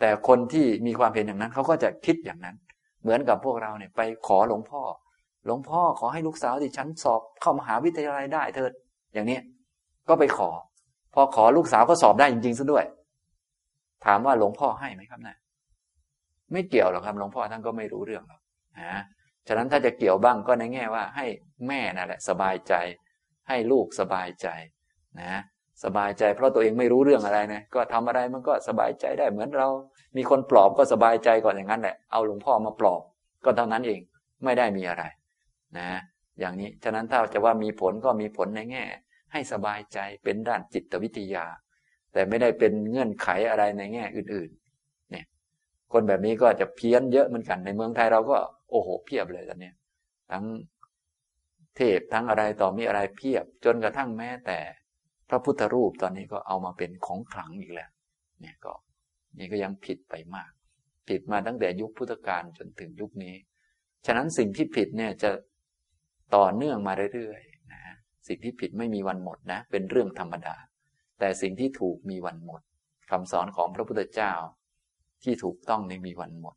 แต่คนที่มีความเห็นอย่างนั้นเขาก็จะคิดอย่างนั้น เหมือนกับพวกเราเนี่ยไปขอหลวงพ่อ หลวงพ่อขอให้ลูกสาวที่ฉันสอบเข้ามหาวิทยาลัยได้เถิด อย่างนี้ก็ไปขอ พอขอลูกสาวก็สอบได้จริงๆซะด้วย ถามว่าหลวงพ่อให้ไหมครับนะไม่เกี่ยวหรอกครับหลวงพ่อท่านก็ไม่รู้เรื่องหรอกนะฉะนั้นถ้าจะเกี่ยวบ้างก็ในแง่ว่าให้แม่นั่นแหละสบายใจ ให้ลูกสบายใจนะ สบายใจ เพราะตัวเองไม่รู้เรื่องอะไรนะก็ทำอะไรมันก็สบายใจได้เหมือนเรา มีคนปลอบก็สบายใจก่อนอย่างนั้นแหละเอาหลวงพ่อมาปลอบ ก็เท่านั้นเองไม่ได้มีอะไร นะ อย่างนี้ฉะนั้นถ้าจะว่ามีผลก็มีผลในแง่ ให้สบายใจเป็นด้านจิตวิทยา แต่ไม่ได้เป็นเงื่อนไขอะไรในแง่อื่นๆ เนี่ย คนแบบนี้ก็จะเพี้ยนเยอะเหมือนกันในเมืองไทยเราก็โอ้โหเพียบเลยตอนนี้ทั้งเทพทั้งอะไรต่อมีอะไรเพียบจนกระทั่งแม้แต่ พระพุทธรูปตอนนี้ก็เอามาเป็นของขลังอีกแล้วเนี่ยก็นี่ก็ยังผิดไปมาก ผิดมาตั้งแต่ยุคพุทธกาลจนถึงยุคนี้ ฉะนั้นสิ่งที่ผิดเนี่ยจะต่อเนื่องมาเรื่อยๆนะสิ่งที่ผิดไม่มีวันหมดนะ เป็นเรื่องธรรมดา แต่สิ่งที่ถูกมีวันหมดคำสอนของพระพุทธเจ้า ที่ถูกต้องในมีวันหมด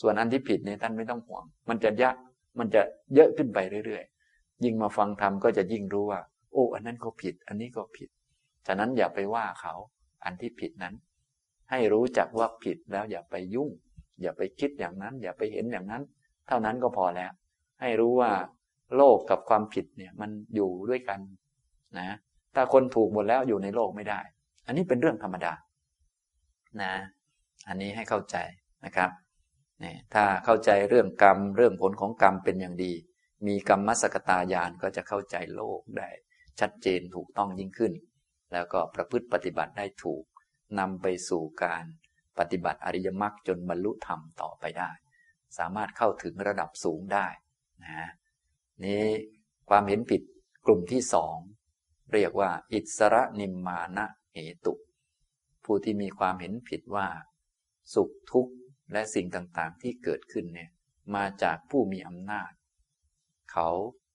ส่วนอันที่ผิดเนี่ยท่านไม่ต้องห่วง มันจะยะมันจะเยอะขึ้นไปเรื่อยๆ ยิ่งมาฟังธรรมก็จะยิ่งรู้ว่า โอ้อันนั้นก็ผิด อันนี้ก็ผิด ฉะนั้นอย่าไปว่าเขา อันที่ผิดนั้น ให้รู้จักว่าผิดแล้วอย่าไปยุ่ง อย่าไปคิดอย่างนั้น อย่าไปเห็นอย่างนั้น เท่านั้นก็พอแล้ว ให้รู้ว่าโลกกับความผิดเนี่ยมันอยู่ด้วยกันนะถ้าคนถูกหมดแล้วอยู่ในโลกไม่ได้ อันนี้เป็นเรื่องธรรมดา นะ อันนี้ให้เข้าใจนะครับนี่ถ้าเข้าใจเรื่องกรรม เรื่องผลของกรรมเป็นอย่างดี มีกรรมมสกตายานก็จะเข้าใจโลกได้ ชัดเจนถูกต้องยิ่งขึ้น แล้วก็ประพฤติปฏิบัติได้ถูกนำไปสู่การปฏิบัติอริยมรรคจนบรรลุธรรมต่อไปได้ สามารถเข้าถึงระดับสูงได้นะนี้ความเห็นผิดกลุ่มที่สองเรียกว่า อิสระนิมมานะเหตุ ผู้ที่มีความเห็นผิดว่า สุขทุกข์และสิ่งต่างๆที่เกิดขึ้นเนี่ยมาจากผู้มีอำนาจ เขา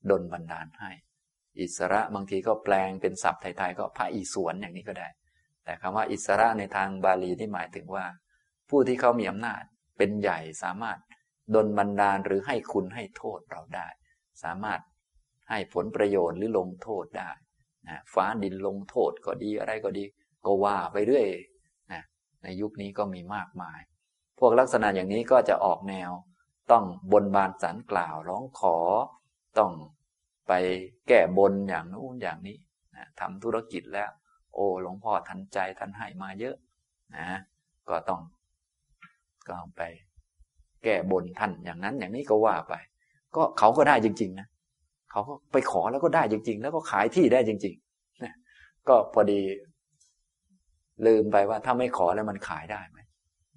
ดนบันดาลให้ อิสระบางทีก็แปลงเป็นศัพท์ไทยๆก็พระอิศวรอย่างนี้ก็ได้ แต่คำว่าอิสระในทางบาลีที่หมายถึงว่า ผู้ที่เขามีอำนาจเป็นใหญ่สามารถดนบันดาลหรือให้คุณให้โทษเราได้ สามารถใให้ผลประโยชน์หรือลงโทษได้นะฟ้าดินลงโทษก็ดีอะไรก็ดี ก็ว่าไปเรื่อยนะในยุคนี้ก็มีมากมาย พวกลักษณะอย่างนี้ก็จะออกแนว ต้องบนบานสารกล่าวร้องขอ ต้อง ไปแก้บนอย่างนู้นอย่างนี้นะทำธุรกิจแล้ว โอ้หลวงพ่อทันใจท่านให้มาเยอะนะก็ต้องก็ไป แก้บนท่านอย่างนั้นอย่างนี้ก็ว่าไป ก็เขาก็ได้จริง ๆ นะเขาก็ไปขอแล้วก็ได้จริง ๆ แล้วก็ขายที่ได้จริงๆนะก็พอดี ลืมไปว่าถ้าไม่ขอแล้วมันขายได้ไหม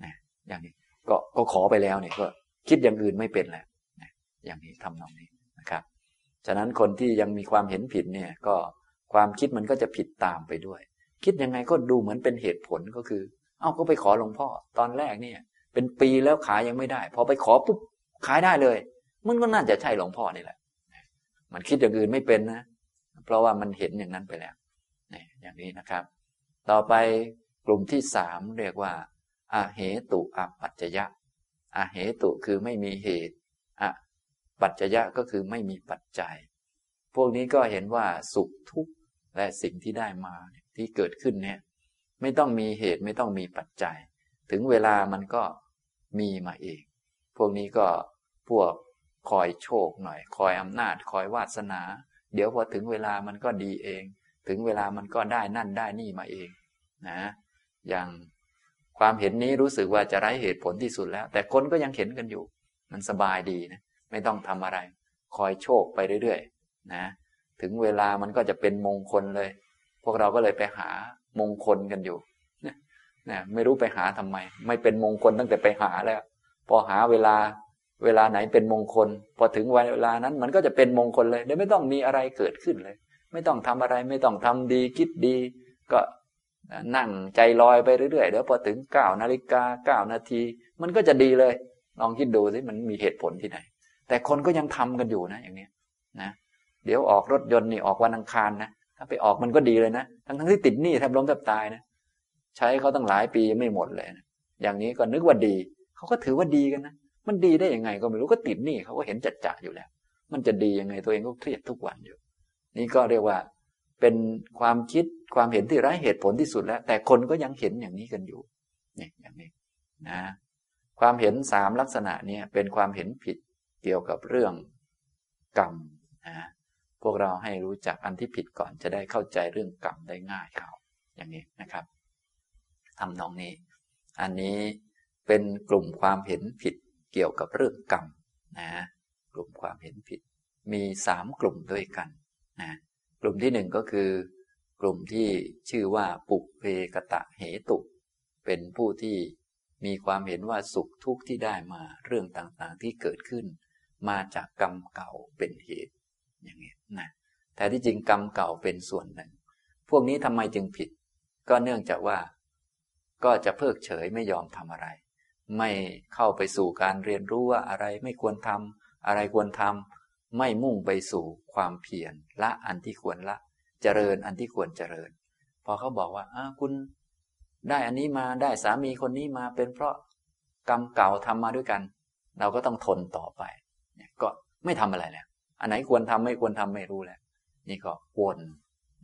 นะอย่างนี้ ก็ก็ขอไปแล้วเนี่ยก็ คิดอย่างอื่นไม่เป็นแล้วนะอย่างนี้ทำนองนี้ ฉะนั้นคนที่ยังมีความเห็นผิดเนี่ยก็ความคิดมันก็จะผิดตามไปด้วย คิดยังไงก็ดูเหมือนเป็นเหตุผลก็คือ เอ้าก็ไปขอหลวงพ่อ ตอนแรกเนี่ย เป็นปีแล้วขายยังไม่ได้ พอไปขอปุ๊บขายได้เลย มันก็น่าจะใช่หลวงพ่อนี่แหละ มันคิดอย่างอื่นไม่เป็นนะ เพราะว่ามันเห็นอย่างนั้นไปแล้วนี่อย่างนี้นะครับ ต่อไปกลุ่มที่สามเรียกว่าอาเหตุอปัจจยะอาเหตุคือไม่มีเหตุ ปัจจยะก็คือไม่มีปัจจัย พวกนี้ก็เห็นว่าสุขทุกข์และสิ่งที่ได้มาที่เกิดขึ้นเนี่ยไม่ต้องมีเหตุไม่ต้องมีปัจจัย ถึงเวลามันก็มีมาเอง พวกนี้ก็พวกคอยโชคหน่อย คอยอำนาจ คอยวาสนา เดี๋ยวพอถึงเวลามันก็ดีเอง ถึงเวลามันก็ได้นั่นได้นี่มาเองนะอย่างความเห็นนี้รู้สึกว่าจะไร้เหตุผลที่สุดแล้ว แต่คนก็ยังเห็นกันอยู่ มันสบายดีนะ ไม่ต้องทำอะไร คอยโชคไปเรื่อยๆนะ ถึงเวลามันก็จะเป็นมงคลเลย พวกเราก็เลยไปหามงคลกันอยู่นะไม่รู้ไปหาทำไม ไม่เป็นมงคลตั้งแต่ไปหาแล้ว พอหาเวลาเวลาไหนเป็นมงคล พอถึงวันเวลานั้นมันก็จะเป็นมงคลเลยเดี๋ยวไม่ต้องมีอะไรเกิดขึ้นเลย ไม่ต้องทำอะไร ไม่ต้องทำดีคิดดี ก็นั่งใจลอยไปเรื่อยๆเดี๋ยวพอถึงเก้านาฬิกาเก้านาที มันก็จะดีเลย ลองคิดดูสิมันมีเหตุผลที่ไหน แต่คนก็ยังทำกันอยู่นะ อย่างนี้นะเดี๋ยวออกรถยนต์นี่ออกวันอังคารนะถ้าไปออกมันก็ดีเลยนะทั้งทั้งที่ติดหนี้แทบล้มแทบตายนะใช้เขาตั้งหลายปียังไม่หมดเลยนะอย่างนี้ก็นึกว่าดีเขาก็ถือว่าดีกันนะมันดีได้ยังไงก็ไม่รู้ก็ติดหนี้เขาก็เห็นจัดจ่าอยู่แล้ว มันจะดียังไงตัวเองก็เครียดทุกวันอยู่ นี่ก็เรียกว่าเป็นความคิดความเห็นที่ไร้เหตุผลที่สุดแล้ว แต่คนก็ยังเห็นอย่างนี้กันอยู่นี่อย่างนี้นะ ความเห็นสามลักษณะนี้เป็นความเห็นผิด เกี่ยวกับเรื่องกรรมนะพวกเราให้รู้จักอันที่ผิดก่อนจะได้เข้าใจเรื่องกรรมได้ง่ายเขาอย่างนี้นะครับทำนองนี้ อันนี้เป็นกลุ่มความเห็นผิดเกี่ยวกับเรื่องกรรมนะกลุ่มความเห็นผิด มีสามกลุ่มด้วยกันนะกลุ่มที่หนึ่งก็คือกลุ่มที่ชื่อว่าปุเพกตะเหตุ เป็นผู้ที่มีความเห็นว่าสุขทุกข์ที่ได้มาเรื่องต่างๆที่เกิดขึ้น มาจากกรรมเก่าเป็นเหตุอย่างนี้นะแต่ที่จริงกรรมเก่าเป็นส่วนหนึ่ง พวกนี้ทำไมจึงผิด ก็เนื่องจากว่าก็จะเพิกเฉยไม่ยอมทำอะไร ไม่เข้าไปสู่การเรียนรู้ว่าอะไรไม่ควรทำอะไรควรทำไม่มุ่งไปสู่ความเพียรละอันที่ควรละเจริญอันที่ควรเจริญ พอเขาบอกว่าอ้าคุณได้อันนี้มาได้สามีคนนี้มาเป็นเพราะกรรมเก่าทำมาด้วยกัน เราก็ต้องทนต่อไป ไม่ทำอะไรแล้ว อันไหนควรทำไม่ควรทำไม่รู้แล้ว นี่ก็วน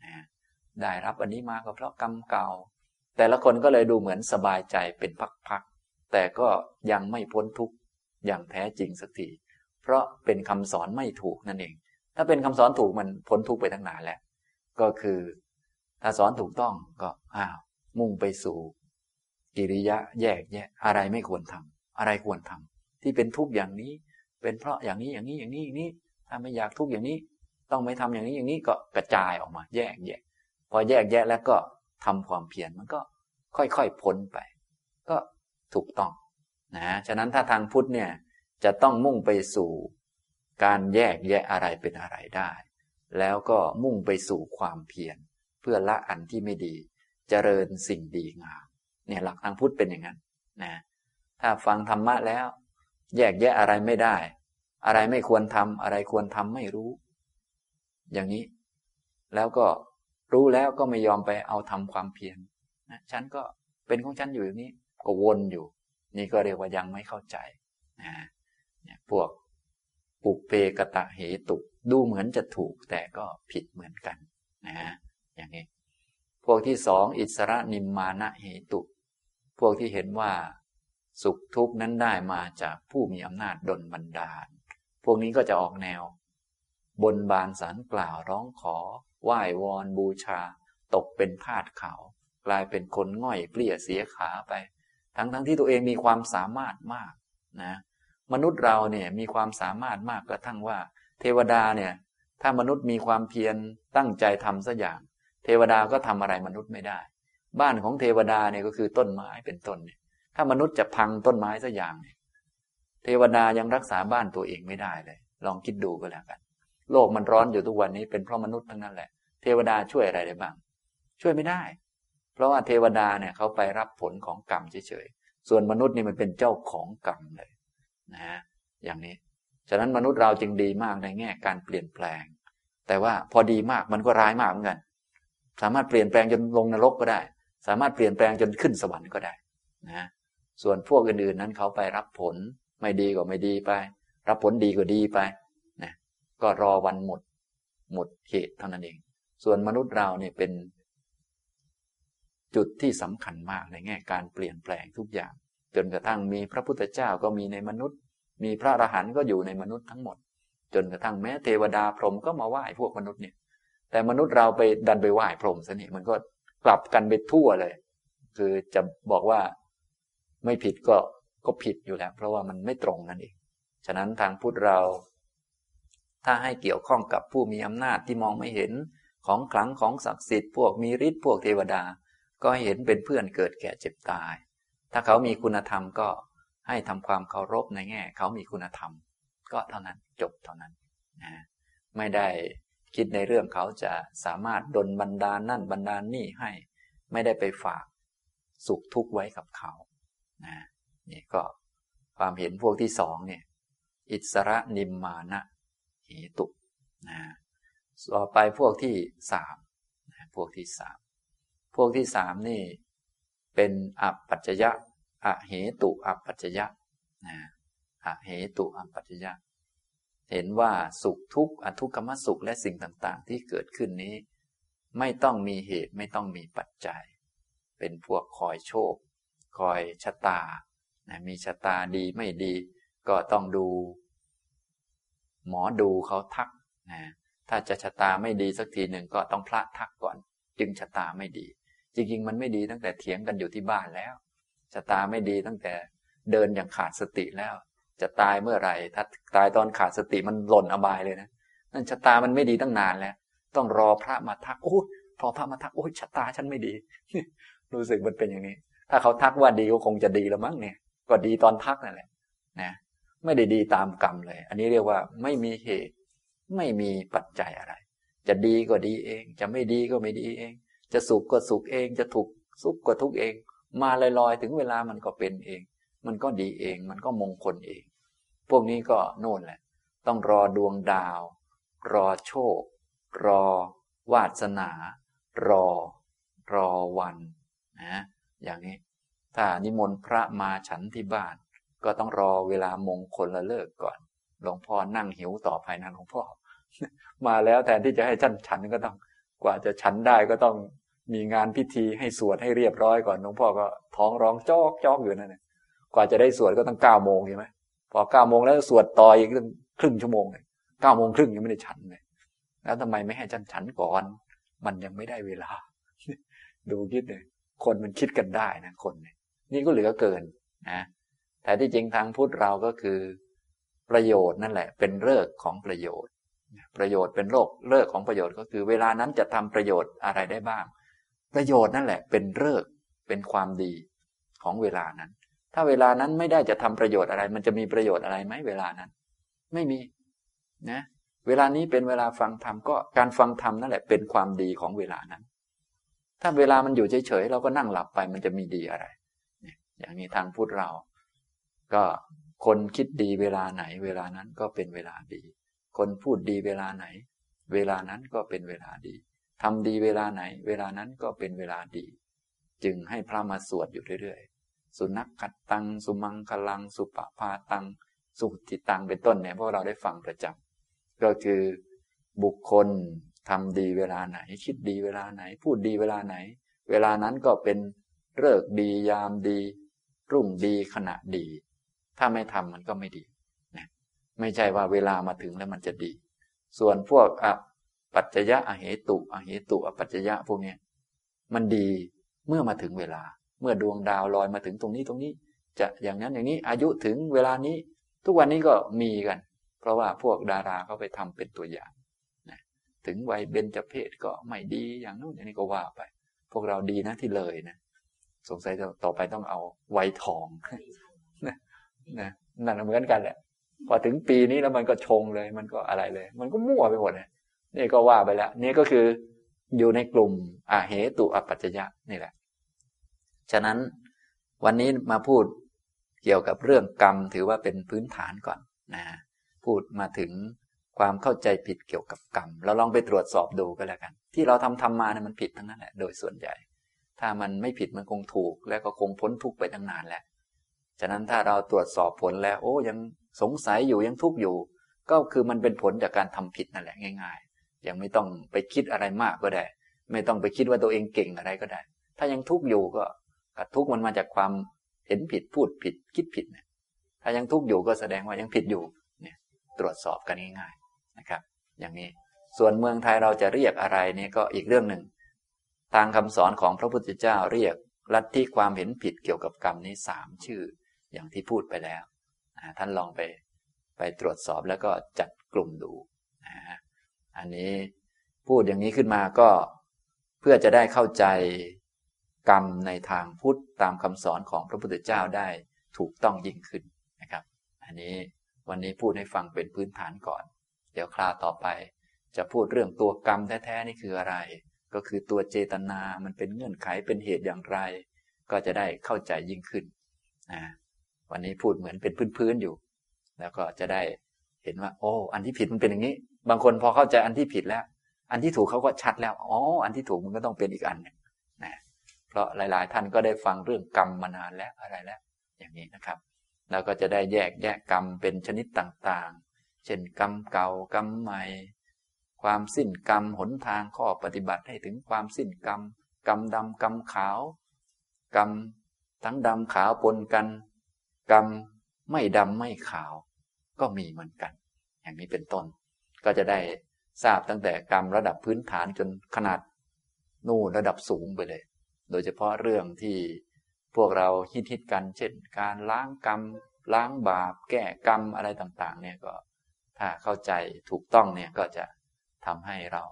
นะได้รับอันนี้มาก็เพราะกรรมเก่า แต่ละคนก็เลยดูเหมือนสบายใจเป็นพักๆ แต่ก็ยังไม่พ้นทุกข์อย่างแท้จริงสักที เพราะเป็นคำสอนไม่ถูกนั่นเอง ถ้าเป็นคำสอนถูกมันพ้นทุกข์ไปตั้งนานแล้ว ก็คือ ถ้าสอนถูกต้องก็อ้าวมุ่งไปสู่ กิริยะแยกแยะ อะไรไม่ควรทำอะไรควรทำที่เป็นทุกข์อย่างนี้ เป็นเพราะอย่างนี้อย่างนี้อย่างนี้อย่างนี้ ถ้าไม่อยากทุกข์อย่างนี้ ต้องไม่ทำอย่างนี้อย่างนี้ก็กระจายออกมา แยกแยะ พอแยกแยะแล้วก็ทำความเพียรมันก็ค่อยๆพ้นไป ก็ถูกต้องนะฉะนั้นถ้าทางพุทธเนี่ยจะต้องมุ่งไปสู่การแยกแยะอะไรเป็นอะไรได้ แล้วก็มุ่งไปสู่ความเพียรเพื่อละอันที่ไม่ดีเจริญสิ่งดีงามเนี่ยหลักทางพุทธเป็นอย่างนั้นนะถ้าฟังธรรมะแล้ว แยกแยะอะไรไม่ได้ อะไรไม่ควรทำอะไรควรทำไม่รู้ อย่างนี้ แล้วก็รู้แล้วก็ไม่ยอมไปเอาทำความเพียรนะฉันก็เป็นของฉันอยู่อย่างนี้ ก็วนอยู่ นี่ก็เรียกว่ายังไม่เข้าใจนะพวกปุเพกตะเหตุดูเหมือนจะถูกแต่ก็ผิดเหมือนกันนะอย่างนี้ พวกที่สองอิสระนิมมานะเหตุ พวกที่เห็นว่า สุขทุกข์นั้นได้มาจากผู้มีอำนาจดลบันดาล พวกนี้ก็จะออกแนว บนบานสารกล่าวร้องขอ ไหว้วอนบูชา ตกเป็นทาสเขา กลายเป็นคนง่อยเปลี่ยเสียขาไป ทั้งทั้งที่ตัวเองมีความสามารถมากนะ มนุษย์เราเนี่ยมีความสามารถมากกระทั่งว่า เทวดาเนี่ยถ้ามนุษย์มีความเพียรตั้งใจทำสักอย่าง เทวดาก็ทำอะไรมนุษย์ไม่ได้ บ้านของเทวดาเนี่ยก็คือต้นไม้เป็นต้นเนี่ย ถ้ามนุษย์จะพังต้นไม้สักอย่าง เทวดายังรักษาบ้านตัวเองไม่ได้เลย ลองคิดดูก็แล้วกัน โลกมันร้อนอยู่ทุกวันนี้เป็นเพราะมนุษย์ทั้งนั้นแหละ เทวดาช่วยอะไรได้บ้าง ช่วยไม่ได้ เพราะว่าเทวดาเนี่ยเขาไปรับผลของกรรมเฉยๆ ส่วนมนุษย์นี่มันเป็นเจ้าของกรรมเลยนะอย่างนี้ ฉะนั้นมนุษย์เราจึงดีมากในแง่การเปลี่ยนแปลง แต่ว่าพอดีมากมันก็ร้ายมากเหมือนกัน สามารถเปลี่ยนแปลงจนลงนรกก็ได้ สามารถเปลี่ยนแปลงจนขึ้นสวรรค์ก็ได้นะ ส่วนพวกอื่นๆนั้นเขาไปรับผลไม่ดีก็ไม่ดีไป รับผลดีก็ดีไปนะก็รอวันหมด หมดเหตุเท่านั้นเอง ส่วนมนุษย์เราเนี่ยเป็น จุดที่สำคัญมากในแง่การเปลี่ยนแปลงทุกอย่าง จนกระทั่งมีพระพุทธเจ้าก็มีในมนุษย์ มีพระอรหันต์ก็อยู่ในมนุษย์ทั้งหมด จนกระทั่งแม้เทวดาพรหมก็มาไหว้พวกมนุษย์เนี่ย แต่มนุษย์เราไปดันไปไหว้พรหมซะนี่มันก็กลับกันไปทั่วเลย คือจะบอกว่า ไม่ผิดก็ก็ผิดอยู่แล้ว เพราะว่ามันไม่ตรงนั่นเอง ฉะนั้นทางพุทธเรา ถ้าให้เกี่ยวข้องกับผู้มีอำนาจที่มองไม่เห็นของขลังของศักดิ์สิทธิ์พวกมีฤทธิ์พวกเทวดา ก็เห็นเป็นเพื่อนเกิดแก่เจ็บตาย ถ้าเขามีคุณธรรมก็ให้ทำความเคารพในแง่ เขามีคุณธรรม ก็เท่านั้นจบเท่านั้นนะไม่ได้คิดในเรื่องเขาจะสามารถดลบันดาลนั่นบันดาลนี่ให้ ไม่ได้ไปฝาก สุขทุกข์ไว้กับเขา นะนี่ก็ความเห็นพวกที่สองเนี่ยอิสระนิมมานะเหตุนะต่อไปพวกที่สามนะพวกที่สามพวกที่สามนี่เป็นอปัจจยะอเหตุอปัจจยะนะอเหตุอปัจจยะ เห็นว่าสุขทุกข์อทุกขมสุขและสิ่งต่าง ๆ ที่เกิดขึ้นนี้ ไม่ต้องมีเหตุไม่ต้องมีปัจจัย เป็นพวกคอยโชค คอยชะตานะมีชะตาดีไม่ดี ก็ต้องดู หมอดูเขาทักนะถ้าจะชะตาไม่ดีสักทีหนึ่งก็ต้องพระทักก่อน จึงชะตาไม่ดี จริงๆ มันไม่ดีตั้งแต่เถียงกันอยู่ที่บ้านแล้วชะตาไม่ดีตั้งแต่เดินอย่างขาดสติแล้ว จะตายเมื่อไหร่ ถ้าตายตอนขาดสติมันหล่นอบายเลยนะนั่นชะตามันไม่ดีตั้งนานแล้ว ต้องรอพระมาทักโอ้พอพระมาทักโอ้ชะตาฉันไม่ดี รู้สึกมันเป็นอย่างนี้ ถ้าเขาทักว่าดีก็คงจะดีแล้วมั้งเนี่ย ก็ดีตอนทักนั่นแหละนะไม่ได้ดีตามกรรมเลย อันนี้เรียกว่าไม่มีเหตุ ไม่มีปัจจัยอะไร จะดีก็ดีเอง จะไม่ดีก็ไม่ดีเอง จะสุขก็สุขเอง จะถูกสุขก็ทุกเอง มาลอยๆ ถึงเวลามันก็เป็นเอง มันก็ดีเอง มันก็มงคลเอง พวกนี้ก็โน่นแหละ ต้องรอดวงดาว รอโชค รอ วาสนา รอ รอวันนะ อย่างนี้ ถ้านิมนต์พระมาฉันที่บ้าน ก็ต้องรอเวลามงคลละเลิกก่อน หลวงพ่อนั่งหิวต่อภายในหลวงพ่อ มาแล้วแทนที่จะให้ท่านฉันก็ต้อง กว่าจะฉันได้ก็ต้องมีงานพิธีให้สวดให้เรียบร้อยก่อนหลวงพ่อก็ท้องร้องจอกจอกอยู่นั่นกว่าจะได้สวดก็ต้องเก้าโมงใช่ไหมพอเก้าโมงแล้วสวดต่ออีกครึ่งชั่วโมงเลยเก้าโมงครึ่งยังไม่ได้ฉันเลยแล้วทำไมไม่ให้ฉันฉันก่อน มันยังไม่ได้เวลา ดูคิดเลย คนมันคิดกันได้นะคนเนี่ยนี่ก็เหลือเกินนะแต่ที่จริงทางพุทธเราก็คือ ประโยชน์นั่นแหละ เป็นเลิกของประโยชน์ ประโยชน์เป็นโลกเลิกของประโยชน์ก็คือ เวลานั้นจะทำประโยชน์อะไรได้บ้าง ประโยชน์นั่นแหละ เป็นเลิกเป็นความดีของเวลานั้น ถ้าเวลานั้นไม่ได้จะทำประโยชน์อะไร มันจะมีประโยชน์อะไรไหมเวลานั้น ไม่มีนะเวลานี้เป็นเวลาฟังธรรมก็การฟังธรรมนั่นแหละเป็นความดีของเวลานั้น ถ้าเวลามันอยู่เฉยๆเราก็นั่งหลับไปมันจะมีดีอะไร อย่างนี้ทางพุทธเรา ก็คนคิดดีเวลาไหน เวลานั้นก็เป็นเวลาดี คนพูดดีเวลาไหน เวลานั้นก็เป็นเวลาดีทำดีเวลาไหน เวลานั้นก็เป็นเวลาดี จึงให้พระมาสวดอยู่เรื่อยๆ สุนัขกัดตัง สุมังคลัง สุปปาตัง สุติตังเป็นต้นเนี่ยพวกเราได้ฟังประจำก็คือบุคคล ทำดีเวลาไหน คิดดีเวลาไหน พูดดีเวลาไหน เวลานั้นก็เป็นเลิกดียามดี รุ่งดีขณะดี ถ้าไม่ทำมันก็ไม่ดีนะไม่ใช่ว่าเวลามาถึงแล้วมันจะดี ส่วนพวกอปัจจยะอเหตุอเหตุอปัจจยะพวกนี้มันดีเมื่อมาถึงเวลา เมื่อดวงดาวลอยมาถึงตรงนี้ตรงนี้ จะอย่างนั้นอย่างนี้อายุถึงเวลานี้ ทุกวันนี้ก็มีกัน เพราะว่าพวกดาราเขาไปทำเป็นตัวอย่าง ถึงวัยเบญจเพศก็ไม่ดีอย่างนู้นอย่างนี้ก็ว่าไป พวกเราดีนะที่เลยนะ สงสัยต่อไปต้องเอาไวทองนะนะนั่นเหมือนกันแหละ พอถึงปีนี้แล้วมันก็ชงเลย มันก็อะไรเลย มันก็มั่วไปหมดเลยนี่ก็ว่าไปแล้วนี่ก็คืออยู่ในกลุ่มอาเหตุอปัจจยะนี่แหละ ฉะนั้นวันนี้มาพูดเกี่ยวกับเรื่องกรรมถือว่าเป็นพื้นฐานก่อนนะพูดมาถึง ความเข้าใจผิดเกี่ยวกับกรรม เราลองไปตรวจสอบดูก็แล้วกัน ที่เราทำทำมาเนี่ยมันผิดทั้งนั้นแหละ โดยส่วนใหญ่ ถ้ามันไม่ผิดมันคงถูก และก็คงพ้นทุกข์ไปตั้งนานแล้วฉะนั้นถ้าเราตรวจสอบผลแล้ว โอ้ยังสงสัยอยู่ยังทุกข์อยู่ ก็คือมันเป็นผลจากการทำผิดนั่นแหละง่าย ๆ ยังไม่ต้องไปคิดอะไรมากก็ได้ ไม่ต้องไปคิดว่าตัวเองเก่งอะไรก็ได้ ถ้ายังทุกข์อยู่ก็ทุกข์มันมาจากความเห็นผิดพูดผิดคิดผิดเนี่ยถ้ายังทุกข์อยู่ก็แสดงว่ายังผิดอยู่เนี่ยตรวจสอบกันง่ายๆ อย่างนี้ ส่วนเมืองไทยเราจะเรียกอะไรนี่ก็อีกเรื่องหนึ่ง ทางคำสอนของพระพุทธเจ้าเรียกลัทธิความเห็นผิดเกี่ยวกับกรรมนี้สามชื่อ อย่างที่พูดไปแล้ว ท่านลองไปไปตรวจสอบแล้วก็จัดกลุ่มดูอันนี้พูดอย่างนี้ขึ้นมาก็เพื่อจะได้เข้าใจกรรมในทางพุทธตามคำสอนของพระพุทธเจ้าได้ถูกต้องยิ่งขึ้นนะครับ อันนี้วันนี้พูดให้ฟังเป็นพื้นฐานก่อน เดี๋ยวคราวต่อไป จะพูดเรื่องตัวกรรมแท้ๆนี่คืออะไร ก็คือตัวเจตนามันเป็นเงื่อนไขเป็นเหตุอย่างไร ก็จะได้เข้าใจยิ่งขึ้นนะวันนี้พูดเหมือนเป็นพื้นๆอยู่ แล้วก็จะได้เห็นว่า โอ้ อันที่ผิดมันเป็นอย่างนี้ บางคนพอเข้าใจอันที่ผิดแล้ว อันที่ถูกเขาก็ชัดแล้วอ๋ออันที่ถูกมันก็ต้องเป็นอีกอันนึงนะเพราะหลายๆ ท่านก็ได้ฟังเรื่องกรรมมานานแล้วอะไรแล้ว อย่างนี้นะครับ แล้วก็จะได้แยกแยกกรรมเป็นชนิดต่างๆ เช่นกรรมเก่ากรรมใหม่ ความสิ้นกรรมหนทางข้อปฏิบัติให้ถึงความสิ้นกรรม กรรมดำกรรมขาว กรรมทั้งดำขาวปนกัน กรรมไม่ดำไม่ขาว ก็มีเหมือนกัน อย่างนี้เป็นต้น ก็จะได้ทราบตั้งแต่กรรมระดับพื้นฐานจนขนาดนู่นระดับสูงไปเลย โดยเฉพาะเรื่องที่พวกเราฮิตฮิตกัน เช่น การล้างกรรม ล้างบาป แก้กรรมอะไรต่าง ๆ เนี่ยก็ ถ้าเข้าใจถูกต้องเนี่ยก็จะทำให้เรา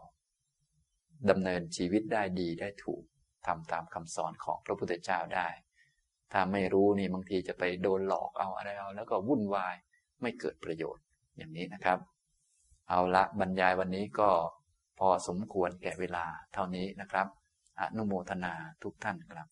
ดำเนินชีวิตได้ดีได้ถูกทำตามคำสอนของพระพุทธเจ้าได้ ถ้าไม่รู้นี่บางทีจะไปโดนหลอกเอาอะไรเอา แล้วก็วุ่นวายไม่เกิดประโยชน์อย่างนี้นะครับ เอาละบรรยายวันนี้ก็พอสมควรแก่เวลาเท่านี้นะครับ อนุโมทนาทุกท่านครับ